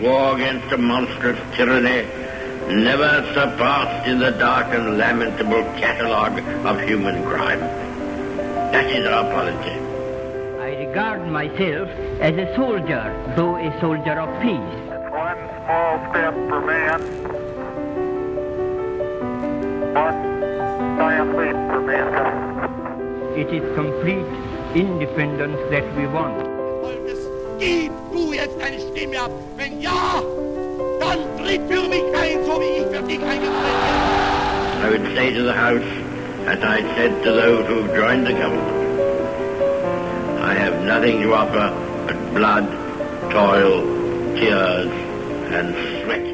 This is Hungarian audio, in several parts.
war against a monstrous tyranny never surpassed in the dark and lamentable catalogue of human crime. That is our policy. I regard myself as a soldier, though a soldier of peace. It's one small step for man, one giant leap for mankind. It is complete independence that we want. Du jetzt Stimme ab. Wenn ja, dann tritt für mich ein, so wie ich für dich eingetreten bin. I would say to the House, as I said to those who joined the government, I have nothing to offer but blood, toil, tears, and sweat.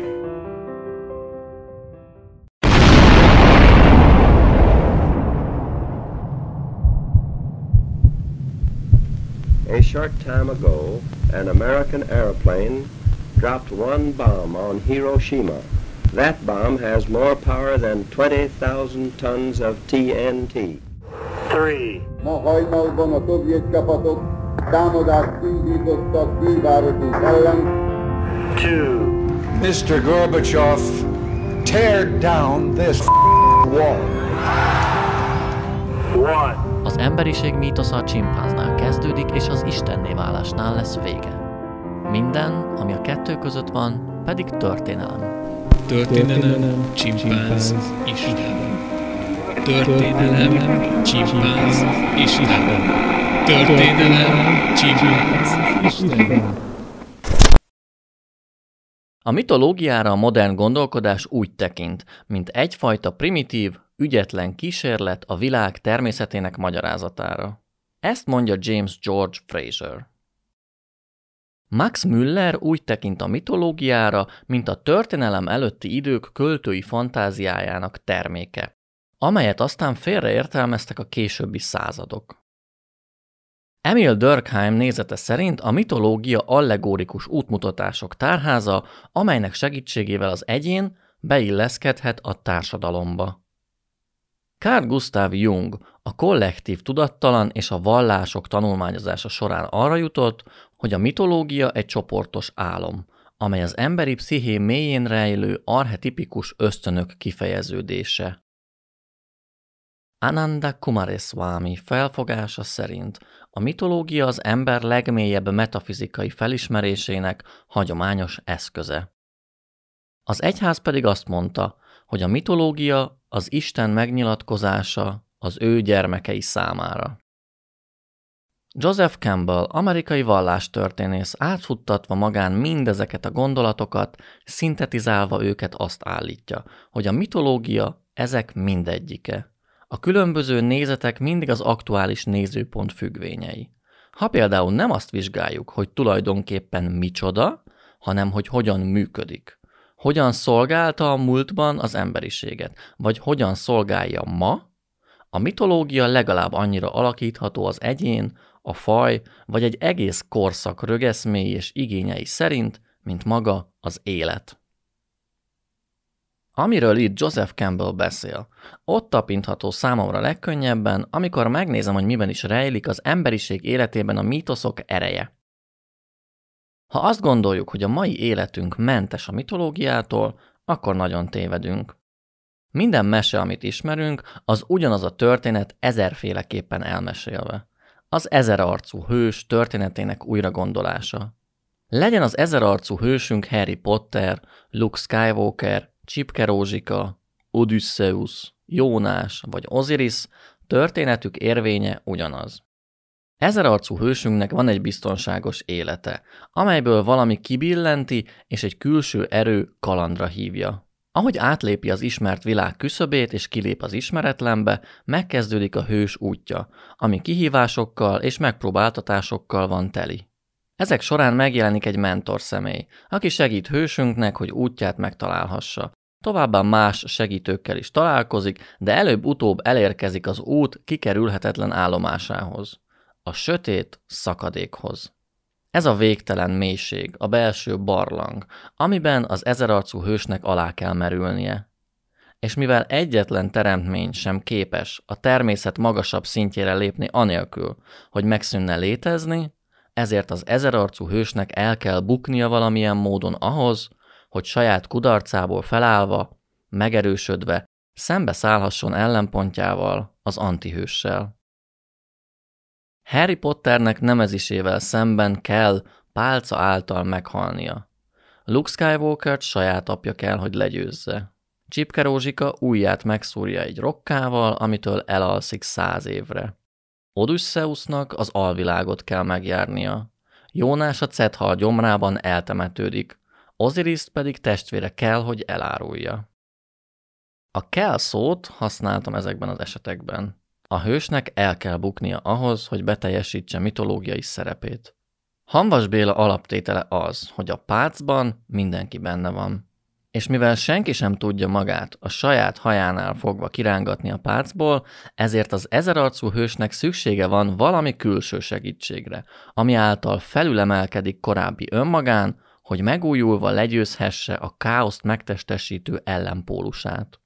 A short time ago, an American airplane dropped one bomb on Hiroshima. That bomb has more power than 20,000 tons of TNT. Three, Ma hajnalban a szovjet csapatok támadást indítottak külvárosunk ellen, two, Mr. Gorbachev, tear down this wall. one. Az emberiség mítosza a csimpánznál kezdődik, és az istenné válásnál lesz vége. Minden, ami a kettő között van, pedig történelem. Történelem, csimpánz, Isten. Történelem, csimpánz, Isten. Történelem, csimpánz, Isten. A mitológiára a modern gondolkodás úgy tekint, mint egyfajta primitív, ügyetlen kísérlet a világ természetének magyarázatára. Ezt mondja James George Fraser. Max Müller úgy tekint a mitológiára, mint a történelem előtti idők költői fantáziájának terméke, amelyet aztán félreértelmeztek a későbbi századok. Emil Durkheim nézete szerint a mitológia allegórikus útmutatások tárháza, amelynek segítségével az egyén beilleszkedhet a társadalomba. Carl Gustav Jung a kollektív tudattalan és a vallások tanulmányozása során arra jutott, hogy a mitológia egy csoportos álom, amely az emberi psziché mélyén rejlő archetipikus ösztönök kifejeződése. Ananda Kumareswamy felfogása szerint a mitológia az ember legmélyebb metafizikai felismerésének hagyományos eszköze. Az egyház pedig azt mondta, hogy a mitológia az Isten megnyilatkozása az ő gyermekei számára. Joseph Campbell, amerikai vallástörténész átfuttatva magán mindezeket a gondolatokat, szintetizálva őket azt állítja, hogy a mitológia ezek mindegyike. A különböző nézetek mindig az aktuális nézőpont függvényei. Ha például nem azt vizsgáljuk, hogy tulajdonképpen micsoda, hanem hogy hogyan működik. Hogyan szolgálta a múltban az emberiséget, vagy hogyan szolgálja ma, a mitológia legalább annyira alakítható az egyén, a faj vagy egy egész korszak rögeszméi és igényei szerint, mint maga az élet. Amiről itt Joseph Campbell beszél, ott tapintható számomra legkönnyebben, amikor megnézem, hogy miben is rejlik az emberiség életében a mítoszok ereje. Ha azt gondoljuk, hogy a mai életünk mentes a mitológiától, akkor nagyon tévedünk. Minden mese, amit ismerünk, az ugyanaz a történet ezerféleképpen elmesélve. Az ezerarcú hős történetének újragondolása. Legyen az ezerarcú hősünk Harry Potter, Luke Skywalker, Csipke Rózsika, Odysseus, Jónás vagy Osiris, történetük érvénye ugyanaz. Ezerarcú hősünknek van egy biztonságos élete, amelyből valami kibillenti, és egy külső erő kalandra hívja. Ahogy átlépi az ismert világ küszöbét és kilép az ismeretlenbe, megkezdődik a hős útja, ami kihívásokkal és megpróbáltatásokkal van teli. Ezek során megjelenik egy mentor személy, aki segít hősünknek, hogy útját megtalálhassa. Továbbá más segítőkkel is találkozik, de előbb-utóbb elérkezik az út kikerülhetetlen állomásához. A sötét szakadékhoz. Ez a végtelen mélység, a belső barlang, amiben az ezerarcú hősnek alá kell merülnie. És mivel egyetlen teremtmény sem képes a természet magasabb szintjére lépni anélkül, hogy megszűnne létezni, ezért az ezerarcú hősnek el kell buknia valamilyen módon ahhoz, hogy saját kudarcából felállva, megerősödve, szembe szállhasson ellenpontjával, az antihőssel. Harry Potternek nemezisével szemben kell pálca által meghalnia. Luke Skywalkert saját apja kell, hogy legyőzze. Csipke Rózsika ujját megszúrja egy rokkával, amitől elalszik száz évre. Odysseusnak az alvilágot kell megjárnia. Jónás a Cethal gyomrában eltemetődik, Oziriszt pedig testvére kell, hogy elárulja. A kell szót használtam ezekben az esetekben. A hősnek el kell buknia ahhoz, hogy beteljesítse mitológiai szerepét. Hanvas Béla alaptétele az, hogy a pácban mindenki benne van. És mivel senki sem tudja magát a saját hajánál fogva kirángatni a pácból, ezért az ezerarcú hősnek szüksége van valami külső segítségre, ami által felülemelkedik korábbi önmagán, hogy megújulva legyőzhesse a káoszt megtestesítő ellenpólusát.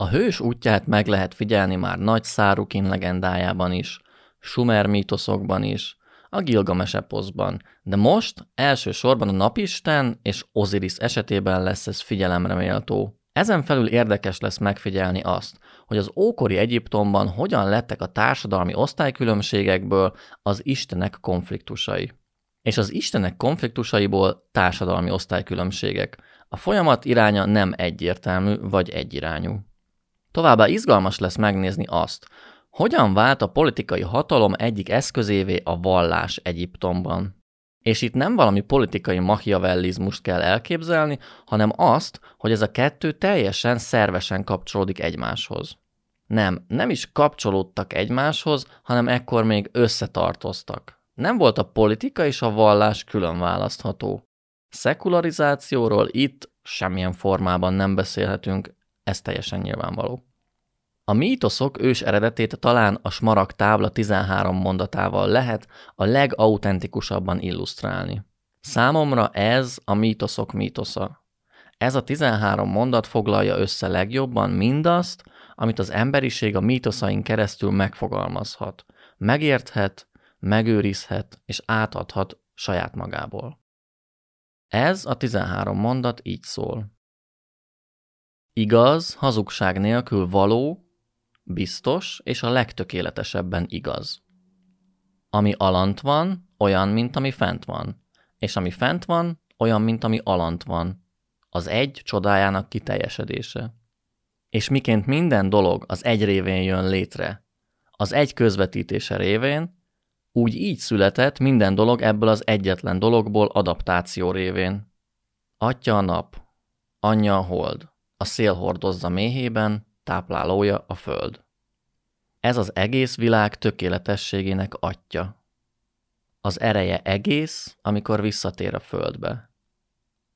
A hős útját meg lehet figyelni már nagy Szárukin legendájában is, Sumer mítoszokban is, a Gilgames eposzban, de most elsősorban a napisten és Osiris esetében lesz ez figyelemre méltó. Ezen felül érdekes lesz megfigyelni azt, hogy az ókori Egyiptomban hogyan lettek a társadalmi osztálykülönbségekből az istenek konfliktusai. És az istenek konfliktusaiból társadalmi osztálykülönbségek. A folyamat iránya nem egyértelmű vagy egyirányú. Továbbá izgalmas lesz megnézni azt, hogyan vált a politikai hatalom egyik eszközévé a vallás Egyiptomban. És itt nem valami politikai machiavellizmust kell elképzelni, hanem azt, hogy ez a kettő teljesen szervesen kapcsolódik egymáshoz. Nem, nem is kapcsolódtak egymáshoz, hanem ekkor még összetartoztak. Nem volt a politika és a vallás külön választható. Szekularizációról itt semmilyen formában nem beszélhetünk, ez teljesen nyilvánvaló. A mítoszok ős eredetét talán a smarag tábla 13 mondatával lehet a legauthentikusabban illusztrálni. Számomra ez a mítoszok mítosza. Ez a 13 mondat foglalja össze legjobban mindazt, amit az emberiség a mítoszain keresztül megfogalmazhat, megérthet, megőrizhet és átadhat saját magából. Ez a 13 mondat így szól. Igaz, hazugság nélkül való, biztos és a legtökéletesebben igaz. Ami alant van, olyan, mint ami fent van, és ami fent van, olyan, mint ami alant van. Az egy csodájának kiteljesedése. És miként minden dolog az egy révén jön létre, az egy közvetítése révén, úgy így született minden dolog ebből az egyetlen dologból adaptáció révén. Atya a nap, anyja a hold, a szél hordozza méhében, táplálója a föld. Ez az egész világ tökéletességének atya. Az ereje egész, amikor visszatér a földbe.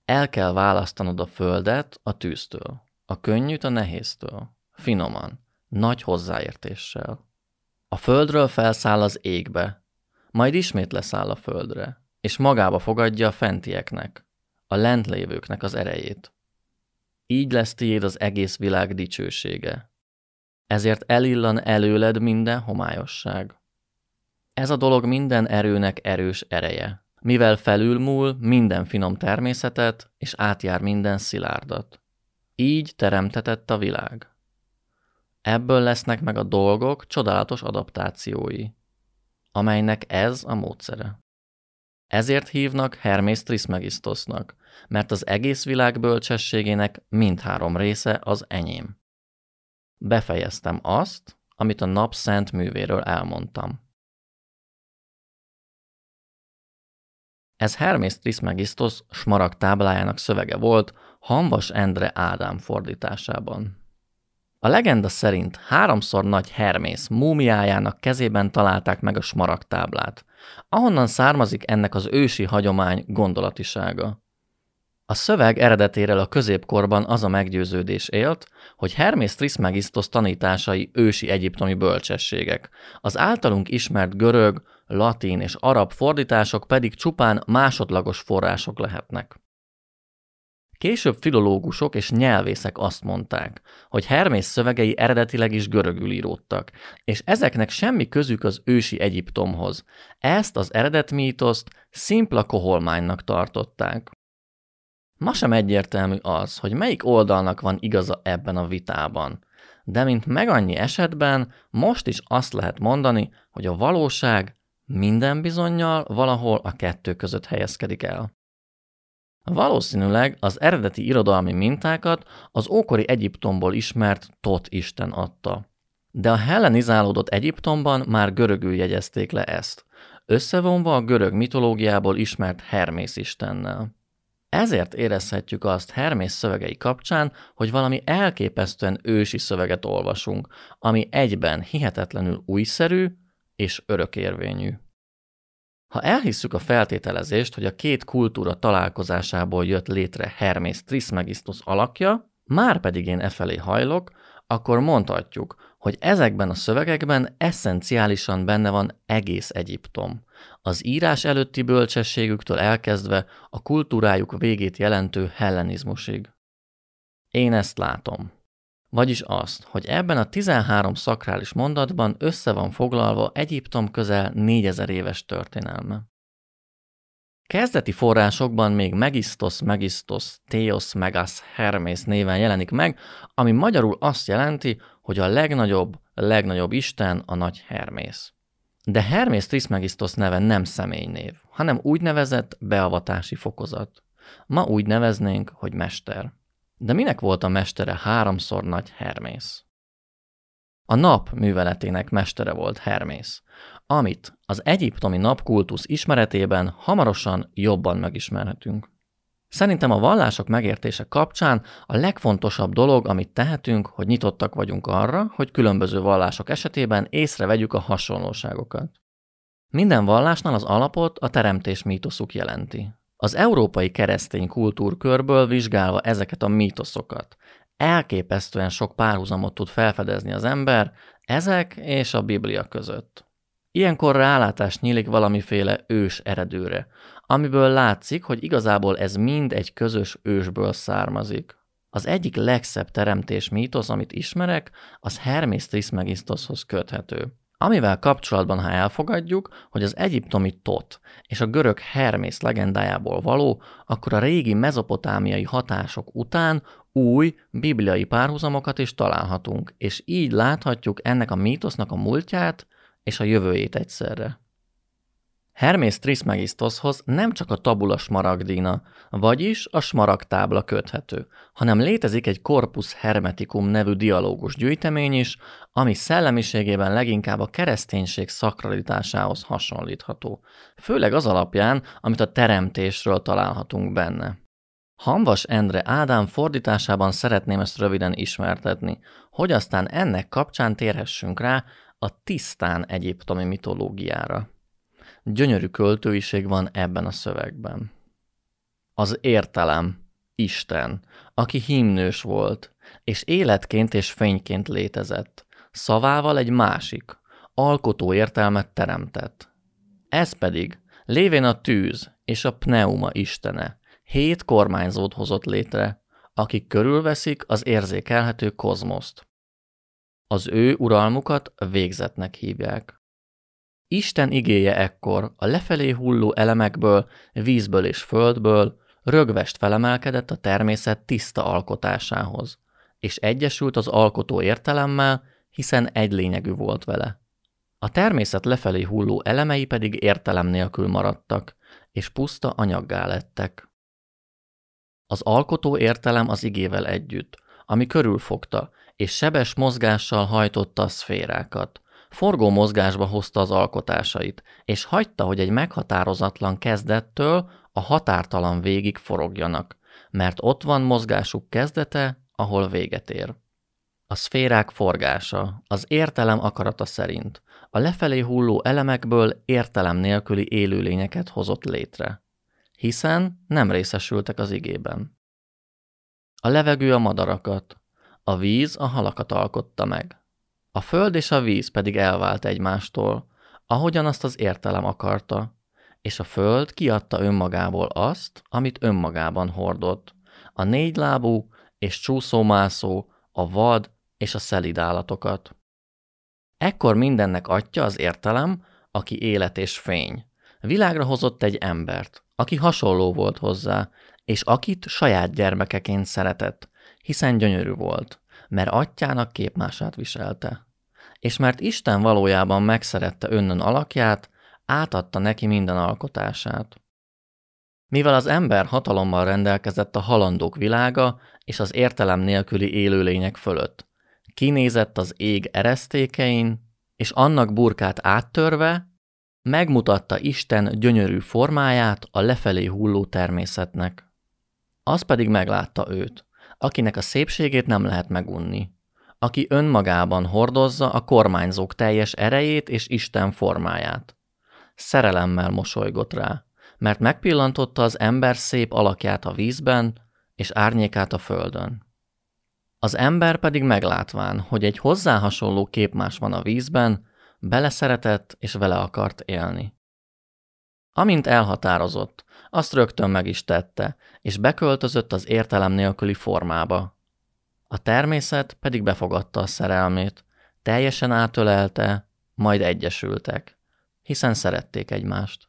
El kell választanod a földet a tűztől, a könnyűt a nehéztől, finoman, nagy hozzáértéssel. A földről felszáll az égbe, majd ismét leszáll a földre, és magába fogadja a fentieknek, a lentlévőknek az erejét. Így lesz tiéd az egész világ dicsősége. Ezért elillan előled minden homályosság. Ez a dolog minden erőnek erős ereje, mivel felülmúl minden finom természetet, és átjár minden szilárdat. Így teremtetett a világ. Ebből lesznek meg a dolgok csodálatos adaptációi, amelynek ez a módszere. Ezért hívnak Hermész Trismegisztosznak, mert az egész világ bölcsességének mindhárom része az enyém. Befejeztem azt, amit a nap szent művéről elmondtam. Ez Hermész Trismegistos smarag táblájának szövege volt Hanvas Endre Ádám fordításában. A legenda szerint háromszor nagy Hermész múmiájának kezében találták meg a smarag táblát, ahonnan származik ennek az ősi hagyomány gondolatisága. A szöveg eredetéről a középkorban az a meggyőződés élt, hogy Hermész Trismegistos tanításai ősi egyiptomi bölcsességek, az általunk ismert görög, latin és arab fordítások pedig csupán másodlagos források lehetnek. Később filológusok és nyelvészek azt mondták, hogy Hermész szövegei eredetileg is görögül íródtak, és ezeknek semmi közük az ősi Egyiptomhoz. Ezt az eredetmítoszt szimpla koholmánynak tartották. Ma sem egyértelmű az, hogy melyik oldalnak van igaza ebben a vitában. De mint meg annyi esetben, most is azt lehet mondani, hogy a valóság minden bizonyal valahol a kettő között helyezkedik el. Valószínűleg az eredeti irodalmi mintákat az ókori Egyiptomból ismert Tot isten adta. De a hellenizálódott Egyiptomban már görögül jegyezték le ezt, összevonva a görög mitológiából ismert Hermész istennel. Ezért érezhetjük azt Hermész szövegei kapcsán, hogy valami elképesztően ősi szöveget olvasunk, ami egyben hihetetlenül újszerű és örökérvényű. Ha elhisszük a feltételezést, hogy a két kultúra találkozásából jött létre Hermész Trismegistus alakja, már pedig én e felé hajlok, akkor mondhatjuk, hogy ezekben a szövegekben eszenciálisan benne van egész Egyiptom. Az írás előtti bölcsességüktől elkezdve a kultúrájuk végét jelentő hellenizmusig. Én ezt látom. Vagyis azt, hogy ebben a 13 szakrális mondatban össze van foglalva Egyiptom közel 4000 éves történelme. Kezdeti forrásokban még Megistos, Megistos, Theos, Megas, Hermész néven jelenik meg, ami magyarul azt jelenti, hogy a legnagyobb, legnagyobb isten a nagy Hermész. De Hermész Trismegistos neve nem személynév, hanem úgynevezett beavatási fokozat. Ma úgy neveznénk, hogy mester. De minek volt a mestere háromszor nagy Hermész? A nap műveletének mestere volt Hermész, amit az egyiptomi napkultusz ismeretében hamarosan jobban megismerhetünk. Szerintem a vallások megértése kapcsán a legfontosabb dolog, amit tehetünk, hogy nyitottak vagyunk arra, hogy különböző vallások esetében észrevegyük a hasonlóságokat. Minden vallásnál az alapot a teremtés mítoszuk jelenti. Az európai keresztény kultúrkörből vizsgálva ezeket a mítoszokat, elképesztően sok párhuzamot tud felfedezni az ember ezek és a Biblia között. Ilyenkor rálátás nyílik valamiféle ős eredőre, amiből látszik, hogy igazából ez mind egy közös ősből származik. Az egyik legszebb teremtés mítosz, amit ismerek, az Hermes Trismegistoshoz köthető. Amivel kapcsolatban, ha elfogadjuk, hogy az egyiptomi Tot és a görög Hermész legendájából való, akkor a régi mezopotámiai hatások után új bibliai párhuzamokat is találhatunk, és így láthatjuk ennek a mítosznak a múltját és a jövőjét egyszerre. Hermész Trismegistoshoz nem csak a tabula smaragdina, vagyis a smaragtábla köthető, hanem létezik egy Corpus Hermeticum nevű dialógus gyűjtemény is, ami szellemiségében leginkább a kereszténység szakralitásához hasonlítható, főleg az alapján, amit a teremtésről találhatunk benne. Hamvas Endre Ádám fordításában szeretném ezt röviden ismertetni, hogy aztán ennek kapcsán térhessünk rá a tisztán egyiptomi mitológiára. Gyönyörű költőiség van ebben a szövegben. Az értelem, Isten, aki himnős volt, és életként és fényként létezett, szavával egy másik, alkotó értelmet teremtett. Ez pedig, lévén a tűz és a pneuma istene, hét kormányzót hozott létre, akik körülveszik az érzékelhető kozmoszt. Az ő uralmukat végzetnek hívják. Isten igéje ekkor a lefelé hulló elemekből, vízből és földből rögvest felemelkedett a természet tiszta alkotásához, és egyesült az alkotó értelemmel, hiszen egy lényegű volt vele. A természet lefelé hulló elemei pedig értelem nélkül maradtak, és puszta anyaggá lettek. Az alkotó értelem az igével együtt, ami körülfogta, és sebes mozgással hajtotta a szférákat, forgó mozgásba hozta az alkotásait, és hagyta, hogy egy meghatározatlan kezdettől a határtalan végig forogjanak, mert ott van mozgásuk kezdete, ahol véget ér. A szférák forgása, az értelem akarata szerint, a lefelé hulló elemekből értelem nélküli élőlényeket hozott létre, hiszen nem részesültek az igében. A levegő a madarakat, a víz a halakat alkotta meg. A föld és a víz pedig elvált egymástól, ahogyan azt az értelem akarta, és a föld kiadta önmagából azt, amit önmagában hordott. a négylábú és csúszómászó, a vad és a szelid állatokat. Ekkor mindennek atya az értelem, aki élet és fény. Világra hozott egy embert, aki hasonló volt hozzá, és akit saját gyermekeként szeretett, hiszen gyönyörű volt, mert atyának képmását viselte. És mert Isten valójában megszerette önnön alakját, átadta neki minden alkotását. Mivel az ember hatalommal rendelkezett a halandók világa és az értelem nélküli élőlények fölött, kinézett az ég eresztékein, és annak burkát áttörve, megmutatta Isten gyönyörű formáját a lefelé hulló természetnek. Az pedig meglátta őt, akinek a szépségét nem lehet megunni, aki önmagában hordozza a kormányzók teljes erejét és Isten formáját. Szerelemmel mosolygott rá, mert megpillantotta az ember szép alakját a vízben, és árnyékát a földön. Az ember pedig meglátván, hogy egy hozzá hasonló képmás van a vízben, beleszeretett és vele akart élni. Amint elhatározott, azt rögtön meg is tette, és beköltözött az értelem nélküli formába. A természet pedig befogadta a szerelmét, teljesen átölelte, majd egyesültek, hiszen szerették egymást.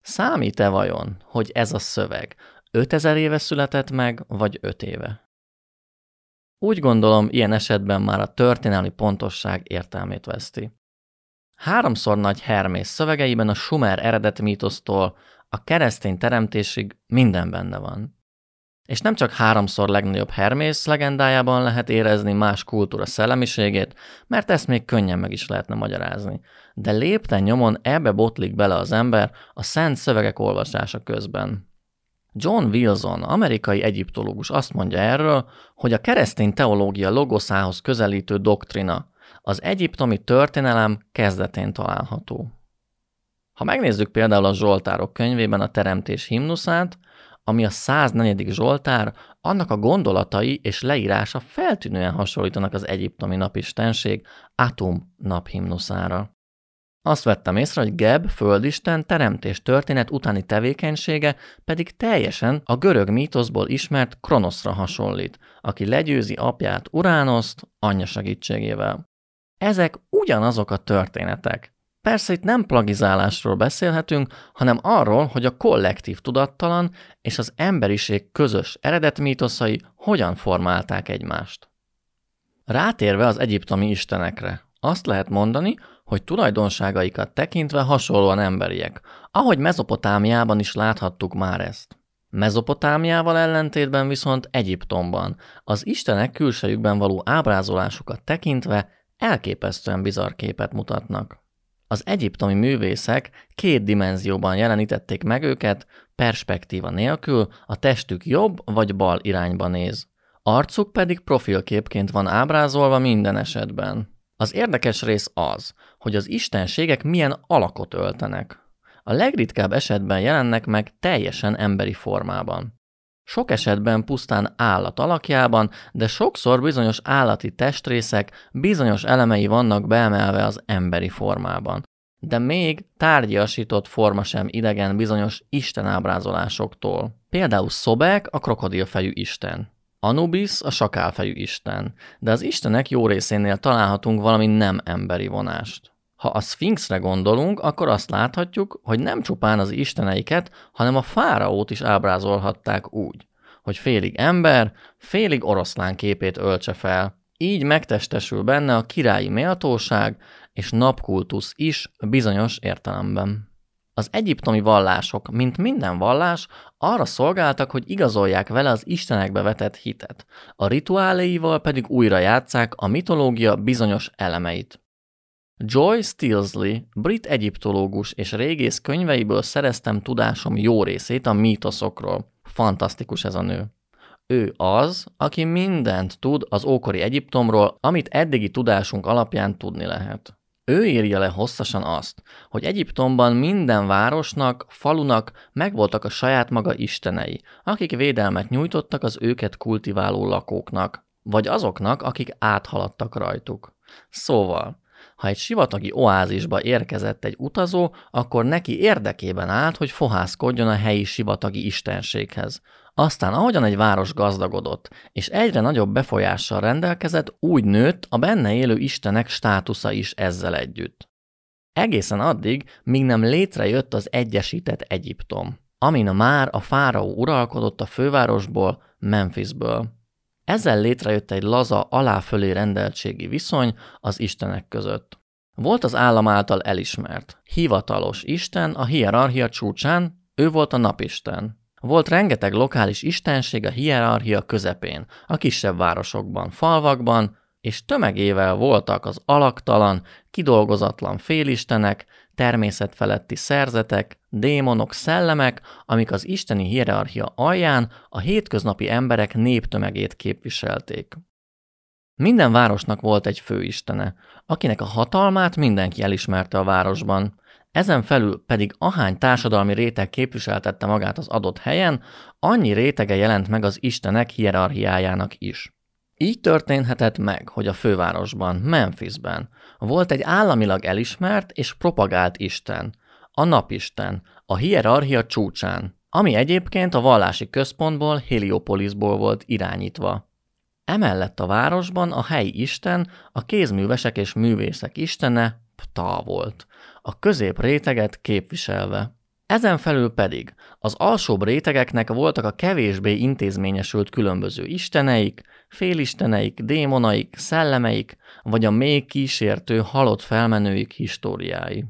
Számít-e vajon, hogy ez a szöveg 5000 éve született meg, vagy 5 éve? Úgy gondolom, ilyen esetben már a történelmi pontosság értelmét veszti. Háromszor nagy Hermész szövegeiben a Sumer eredet mítosztól a keresztény teremtésig minden benne van. És nem csak háromszor legnagyobb Hermész legendájában lehet érezni más kultúra szellemiségét, mert ezt még könnyen meg is lehetne magyarázni. De lépten nyomon ebbe botlik bele az ember a szent szövegek olvasása közben. John Wilson, amerikai egyiptológus azt mondja erről, hogy a keresztény teológia logoszához közelítő doktrina az egyiptomi történelem kezdetén található. Ha megnézzük például a Zsoltárok könyvében a teremtés himnuszát, ami a 104. Zsoltár, annak a gondolatai és leírása feltűnően hasonlítanak az egyiptomi napistenség Atum naphimnuszára. Azt vettem észre, hogy Geb, földisten, teremtés történet utáni tevékenysége pedig teljesen a görög mítoszból ismert Kronoszra hasonlít, aki legyőzi apját Uránoszt anyja segítségével. Ezek ugyanazok a történetek. Persze itt nem plagizálásról beszélhetünk, hanem arról, hogy a kollektív tudattalan és az emberiség közös eredetmítoszai hogyan formálták egymást. Rátérve az egyiptomi istenekre, azt lehet mondani, hogy tulajdonságaikat tekintve hasonlóan emberiek, ahogy Mezopotámiában is láthattuk már ezt. Mezopotámiával ellentétben viszont Egyiptomban az istenek külsejükben való ábrázolásukat tekintve elképesztően bizarr képet mutatnak. Az egyiptomi művészek két dimenzióban jelenítették meg őket, perspektíva nélkül, a testük jobb vagy bal irányba néz. Arcuk pedig profilképként van ábrázolva minden esetben. Az érdekes rész az, hogy az istenségek milyen alakot öltenek. A legritkább esetben jelennek meg teljesen emberi formában. Sok esetben pusztán állat alakjában, de sokszor bizonyos állati testrészek bizonyos elemei vannak beemelve az emberi formában. De még tárgyasított forma sem idegen bizonyos istenábrázolásoktól. Például Szobek a krokodilfejű isten. Anubis a sakálfejű isten, de az istenek jó részénél találhatunk valami nem emberi vonást. Ha a Sphinxre gondolunk, akkor azt láthatjuk, hogy nem csupán az isteneiket, hanem a fáraót is ábrázolhatták úgy, hogy félig ember, félig oroszlán képét öltse fel. Így megtestesül benne a királyi méltóság és napkultusz is bizonyos értelemben. Az egyiptomi vallások, mint minden vallás, arra szolgáltak, hogy igazolják vele az istenekbe vetett hitet, a rituáléival pedig újra játszák a mitológia bizonyos elemeit. Joy Stilsley, brit egyiptológus és régész könyveiből szereztem tudásom jó részét a mítoszokról. Fantasztikus ez a nő. Ő az, aki mindent tud az ókori Egyiptomról, amit eddigi tudásunk alapján tudni lehet. Ő írja le hosszasan azt, hogy Egyiptomban minden városnak, falunak megvoltak a saját maga istenei, akik védelmet nyújtottak az őket kultiváló lakóknak, vagy azoknak, akik áthaladtak rajtuk. Szóval, Ha egy sivatagi oázisba érkezett egy utazó, akkor neki érdekében állt, hogy fohászkodjon a helyi sivatagi istenséghez. Aztán ahogyan egy város gazdagodott, és egyre nagyobb befolyással rendelkezett, úgy nőtt a benne élő istenek státusza is ezzel együtt. Egészen addig, míg nem létrejött az Egyesített Egyiptom, amin már a fáraó uralkodott a fővárosból, Memphisből. Ezzel létrejött egy laza aláfölé rendeltségi viszony az istenek között. Volt az állam által elismert, hivatalos isten a hierarchia csúcsán, ő volt a napisten. Volt rengeteg lokális istenség a hierarchia közepén, a kisebb városokban, falvakban, és tömegével voltak az alaktalan, kidolgozatlan félistenek, természetfeletti szerzetek, démonok, szellemek, amik az isteni hierarchia alján a hétköznapi emberek néptömegét képviselték. Minden városnak volt egy főistene, akinek a hatalmát mindenki elismerte a városban, ezen felül pedig ahány társadalmi réteg képviseltette magát az adott helyen, annyi rétege jelent meg az istenek hierarchiájának is. Így történhetett meg, hogy a fővárosban, Memphisben volt egy államilag elismert és propagált isten, a napisten, a hierarchia csúcsán, ami egyébként a vallási központból, Heliopolisból volt irányítva. Emellett a városban a helyi isten, a kézművesek és művészek istene, Ptah volt, a közép réteget képviselve. Ezen felül pedig az alsóbb rétegeknek voltak a kevésbé intézményesült különböző isteneik, félisteneik, démonaik, szellemeik, vagy a még kísértő halott felmenőik históriái.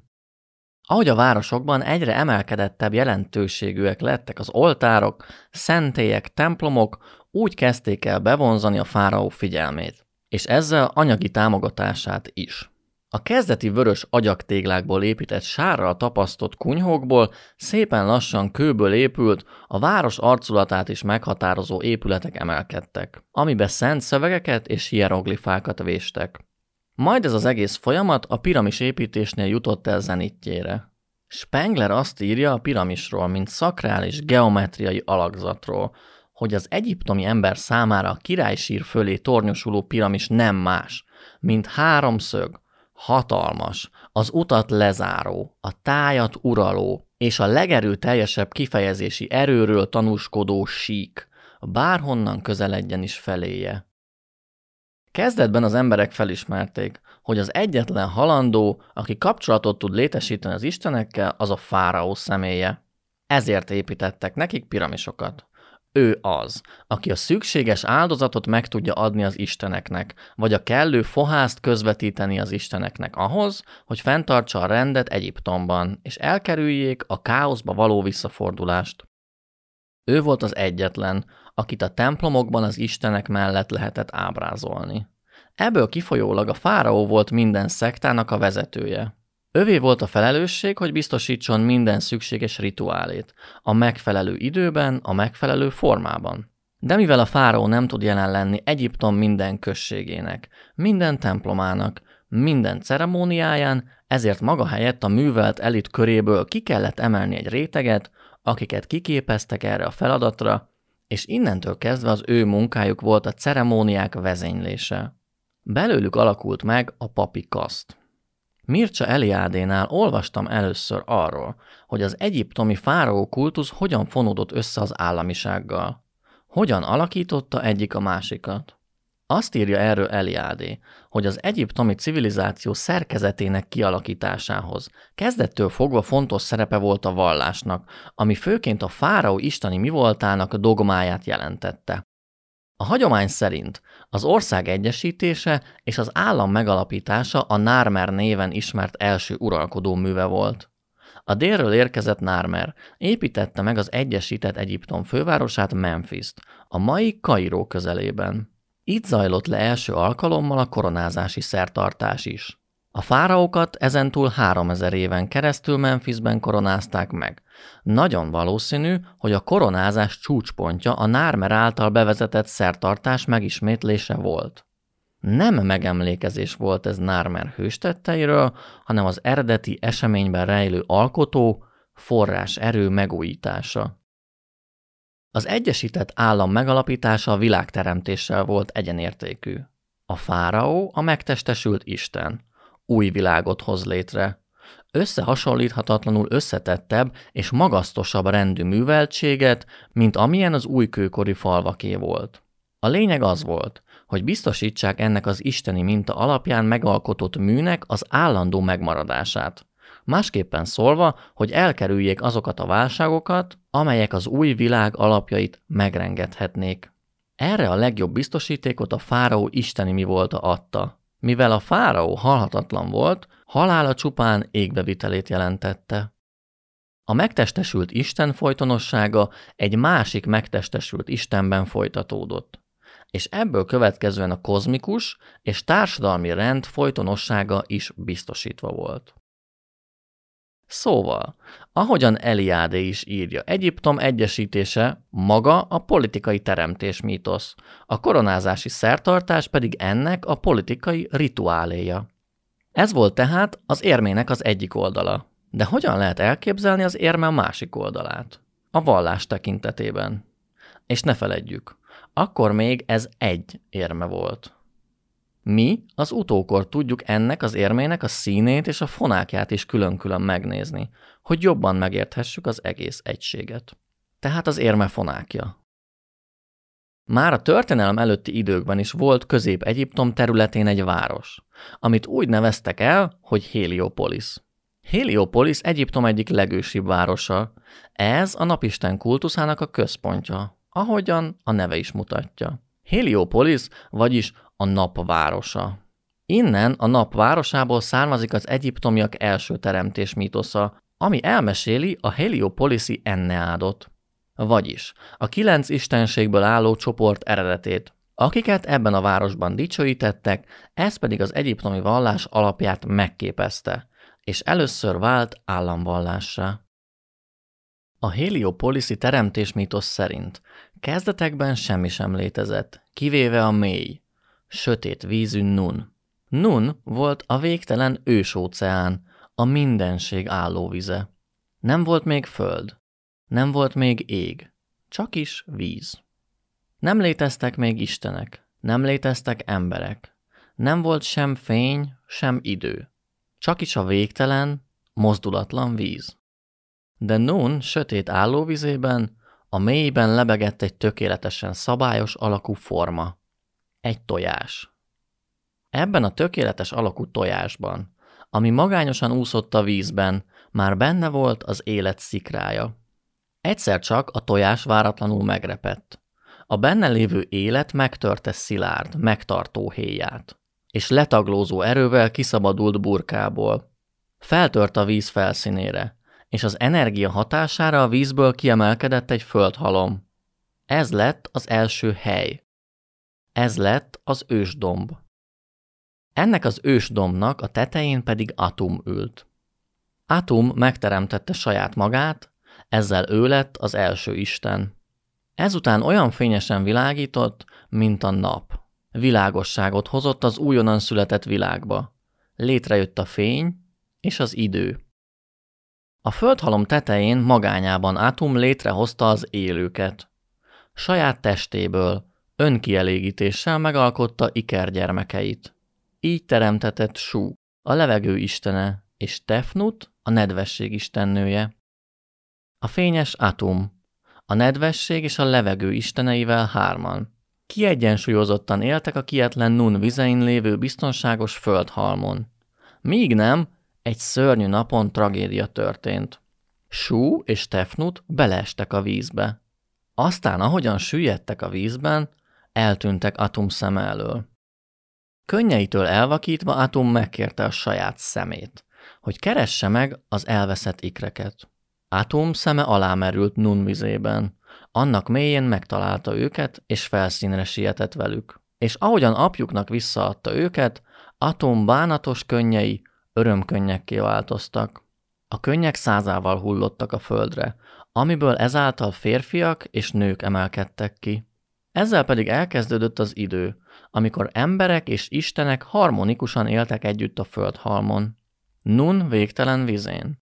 Ahogy a városokban egyre emelkedettebb jelentőségűek lettek az oltárok, szentélyek, templomok, úgy kezdték el bevonzani a fáraó figyelmét, és ezzel anyagi támogatását is. A kezdeti vörös agyaktéglákból épített sárral tapasztott kunyhókból szépen lassan kőből épült, a város arculatát is meghatározó épületek emelkedtek, amibe szent szövegeket és hieroglifákat véstek. Majd ez az egész folyamat a piramis építésnél jutott el zenitjére. Spengler azt írja a piramisról, mint szakrális geometriai alakzatról, hogy az egyiptomi ember számára a királysír fölé tornyosuló piramis nem más, mint háromszög, hatalmas, az utat lezáró, a tájat uraló és a legerőteljesebb kifejezési erőről tanúskodó sík, bárhonnan közeledjen is feléje. Kezdetben az emberek felismerték, hogy az egyetlen halandó, aki kapcsolatot tud létesíteni az istenekkel, az a fáraó személye. Ezért építettek nekik piramisokat. Ő az, aki a szükséges áldozatot meg tudja adni az isteneknek, vagy a kellő fohászt közvetíteni az isteneknek ahhoz, hogy fenntartsa a rendet Egyiptomban, és elkerüljék a káoszba való visszafordulást. Ő volt az egyetlen, akit a templomokban az istenek mellett lehetett ábrázolni. Ebből kifolyólag a fáraó volt minden szektának a vezetője. Övé volt a felelősség, hogy biztosítson minden szükséges rituálét, a megfelelő időben, a megfelelő formában. De mivel a fáraó nem tud jelen lenni Egyiptom minden községének, minden templomának, minden ceremóniáján, ezért maga helyett a művelt elit köréből ki kellett emelni egy réteget, akiket kiképeztek erre a feladatra, és innentől kezdve az ő munkájuk volt a ceremóniák vezénylése. Belőlük alakult meg a papi kaszt. Mircea Eliádénál olvastam először arról, hogy az egyiptomi fáraó kultusz hogyan fonódott össze az államisággal. Hogyan alakította egyik a másikat. Azt írja erről Eliádé, hogy az egyiptomi civilizáció szerkezetének kialakításához kezdettől fogva fontos szerepe volt a vallásnak, ami főként a fáraó isteni mi voltának dogmáját jelentette. A hagyomány szerint az ország egyesítése és az állam megalapítása a Nármer néven ismert első uralkodó műve volt. A délről érkezett Nármer építette meg az egyesített Egyiptom fővárosát Memphis-t, a mai Kairó közelében. Itt zajlott le első alkalommal a koronázási szertartás is. A fáraókat ezentúl 3000 éven keresztül Memphisben koronázták meg. Nagyon valószínű, hogy a koronázás csúcspontja a Nármer által bevezetett szertartás megismétlése volt. Nem megemlékezés volt ez Nármer hőstetteiről, hanem az eredeti eseményben rejlő alkotó, forrás erő megújítása. Az Egyesített Állam megalapítása a világteremtéssel volt egyenértékű. A fáraó a megtestesült Isten, új világot hoz létre. Összehasonlíthatatlanul összetettebb és magasztosabb rendű műveltséget, mint amilyen az újkőkori falvaké volt. A lényeg az volt, hogy biztosítsák ennek az isteni minta alapján megalkotott műnek az állandó megmaradását. Másképpen szólva, hogy elkerüljék azokat a válságokat, amelyek az új világ alapjait megrengethetnék. Erre a legjobb biztosítékot a fáraó isteni mi volt adta. Mivel a fáraó halhatatlan volt, halála csupán égbevitelét jelentette. A megtestesült Isten folytonossága egy másik megtestesült Istenben folytatódott és ebből következően a kozmikus és társadalmi rend folytonossága is biztosítva volt. Szóval, ahogyan Eliade is írja, Egyiptom egyesítése maga a politikai teremtés mítosz, a koronázási szertartás pedig ennek a politikai rituáléja. Ez volt tehát az érmének az egyik oldala. De hogyan lehet elképzelni az érme a másik oldalát? A vallás tekintetében. És ne feledjük, akkor még ez egy érme volt. Mi az utókor tudjuk ennek az érmének a színét és a fonákját is külön-külön megnézni, hogy jobban megérthessük az egész egységet. Tehát az érme fonákja. Már a történelem előtti időkben is volt Közép-Egyiptom területén egy város, amit úgy neveztek el, hogy Heliopolis. Heliopolis Egyiptom egyik legősibb városa. Ez a napisten kultuszának a központja, ahogyan a neve is mutatja. Heliopolis, vagyis a napvárosa. Innen a napvárosából származik az egyiptomiak első teremtés mítosza, ami elmeséli a heliopoliszi Enneádot. Vagyis a kilenc istenségből álló csoport eredetét, akiket ebben a városban dicsőítettek, ez pedig az egyiptomi vallás alapját megképezte, és először vált államvallássá. A heliopoliszi teremtés mítosz szerint kezdetekben semmi sem létezett, kivéve a mély, sötét vízű Nun. Nun volt a végtelen ősóceán, a mindenség állóvize. Nem volt még föld, nem volt még ég, csak is víz. Nem léteztek még istenek, nem léteztek emberek, nem volt sem fény, sem idő, csak is a végtelen, mozdulatlan víz. De Nun sötét állóvizében, a mélyben lebegett egy tökéletesen szabályos alakú forma. Egy tojás. Ebben a tökéletes alakú tojásban, ami magányosan úszott a vízben, már benne volt az élet szikrája. Egyszer csak a tojás váratlanul megrepett. A benne lévő élet megtörte szilárd, megtartó héját, és letaglózó erővel kiszabadult burkából. Feltört a víz felszínére, és az energia hatására a vízből kiemelkedett egy földhalom. Ez lett az első hely. Ez lett az ősdomb. Ennek az ősdombnak a tetején pedig Atum ült. Atum megteremtette saját magát, ezzel ő lett az első Isten. Ezután olyan fényesen világított, mint a nap. Világosságot hozott az újonnan született világba. Létrejött a fény és az idő. A földhalom tetején magányában Atum létrehozta az élőket. Saját testéből, önkielégítéssel megalkotta Iker gyermekeit. Így teremtetett Sú, a levegő istene, és Tefnut, a nedvesség istennője. A fényes Atum, a nedvesség és a levegő isteneivel hárman. Kiegyensúlyozottan éltek a kietlen Nun vizein lévő biztonságos földhalmon. Míg nem, egy szörnyű napon tragédia történt. Sú és Tefnut beleestek a vízbe. Aztán, ahogyan süllyedtek a vízben, eltűntek Atum szem elől. Könnyeitől elvakítva Atum megkérte a saját szemét, hogy keresse meg az elveszett ikreket. Atum szeme alámerült Nun vizében. Annak mélyén megtalálta őket, és felszínre sietett velük. És ahogyan apjuknak visszaadta őket, Atum bánatos könnyei örömkönnyekké változtak. A könnyek százával hullottak a földre, amiből ezáltal férfiak és nők emelkedtek ki. Ezzel pedig elkezdődött az idő, amikor emberek és istenek harmonikusan éltek együtt a földhalmon. Nun végtelen vizén.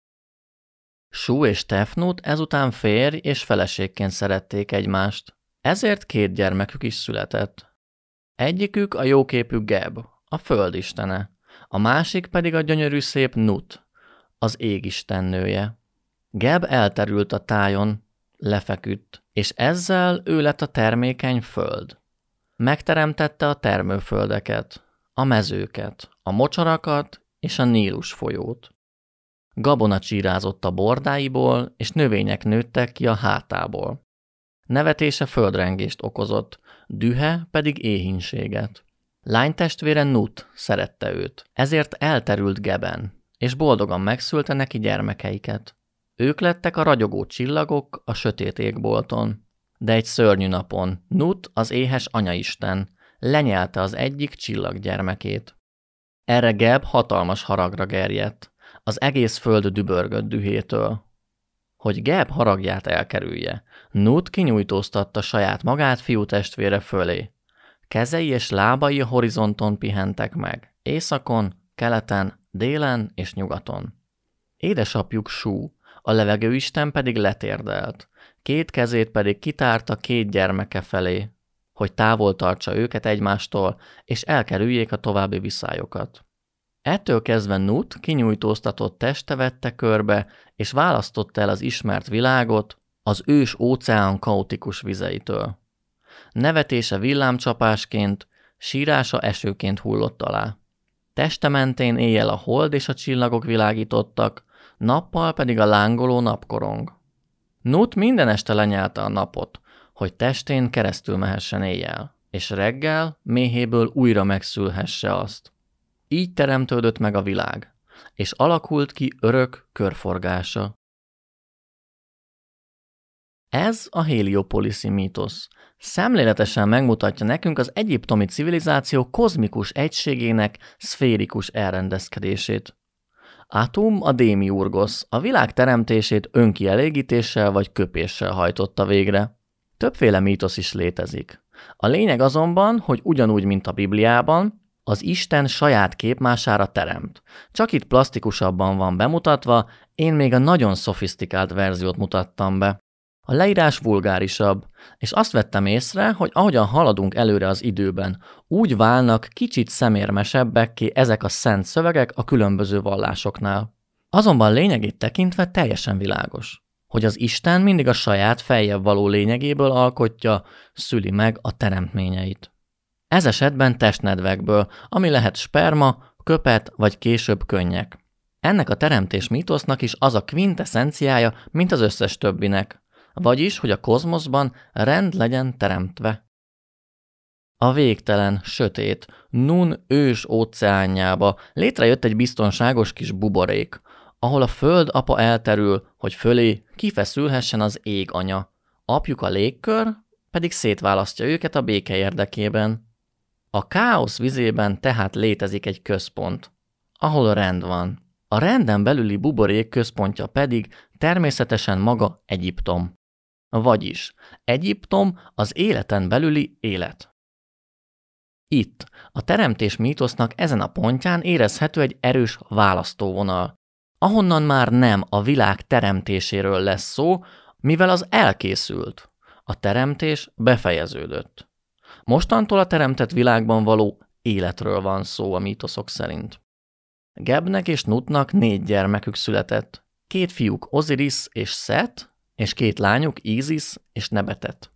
Sú és Tefnut ezután férj és feleségként szerették egymást. Ezért két gyermekük is született. Egyikük a jóképű Geb, a földistene, a másik pedig a gyönyörű szép Nut, az égistennője. Geb elterült a tájon, lefeküdt, és ezzel ő lett a termékeny föld. Megteremtette a termőföldeket, a mezőket, a mocsarakat és a Nílus folyót. Gabona csírázott a bordáiból, és növények nőttek ki a hátából. Nevetése földrengést okozott, dühe pedig éhínséget. Lánytestvére Nut szerette őt, ezért elterült Geben, és boldogan megszülte neki gyermekeiket. Ők lettek a ragyogó csillagok a sötét égbolton. De egy szörnyű napon Nut, az éhes anyaisten, lenyelte az egyik csillaggyermekét. Erre Geb hatalmas haragra gerjedt, az egész föld dübörgött dühétől. Hogy Geb haragját elkerülje, Nut kinyújtóztatta saját magát fiú testvére fölé. Kezei és lábai a horizonton pihentek meg, északon, keleten, délen és nyugaton. Édesapjuk Sú, a levegőisten pedig letérdelt, két kezét pedig kitárta két gyermeke felé, hogy távol tartsa őket egymástól, és elkerüljék a további viszályokat. Ettől kezdve Nut kinyújtóztatott teste vette körbe, és választotta el az ismert világot az ős óceán kaotikus vizeitől. Nevetése villámcsapásként, sírása esőként hullott alá. Teste mentén éjjel a hold és a csillagok világítottak, nappal pedig a lángoló napkorong. Nut minden este lenyelte a napot, hogy testén keresztül mehessen éjjel, és reggel méhéből újra megszülhesse azt. Így teremtődött meg a világ, és alakult ki örök körforgása. Ez a heliopoliszi mítosz. Szemléletesen megmutatja nekünk az egyiptomi civilizáció kozmikus egységének szférikus elrendezkedését. Atum a démiurgosz a világ teremtését önkielégítéssel vagy köpéssel hajtotta végre. Többféle mítosz is létezik. A lényeg azonban, hogy ugyanúgy, mint a Bibliában, az Isten saját képmására teremt. Csak itt plastikusabban van bemutatva, én még a nagyon szofisztikált verziót mutattam be. A leírás vulgárisabb, és azt vettem észre, hogy ahogyan haladunk előre az időben, úgy válnak kicsit szemérmesebbekké ezek a szent szövegek a különböző vallásoknál. Azonban lényegét tekintve teljesen világos, hogy az Isten mindig a saját feljebb való lényegéből alkotja, szüli meg a teremtményeit. Ez esetben testnedvekből, ami lehet sperma, köpet vagy később könnyek. Ennek a teremtés mítosznak is az a quintessenciája, mint az összes többinek, vagyis, hogy a kozmoszban rend legyen teremtve. A végtelen, sötét, Nun ős óceánjába létrejött egy biztonságos kis buborék, ahol a föld apa elterül, hogy fölé kifeszülhessen az ég anya. Apjuk a légkör pedig szétválasztja őket a béke érdekében. A káosz vizében tehát létezik egy központ, ahol rend van. A renden belüli buborék központja pedig természetesen maga Egyiptom. Vagyis Egyiptom az életen belüli élet. Itt, a teremtés mítosznak ezen a pontján érezhető egy erős választóvonal, ahonnan már nem a világ teremtéséről lesz szó, mivel az elkészült. A teremtés befejeződött. Mostantól a teremtett világban való életről van szó a mítoszok szerint. Gebnek és Nutnak négy gyermekük született. Két fiúk Osiris és Set, és két lányuk Isis és Nebetet.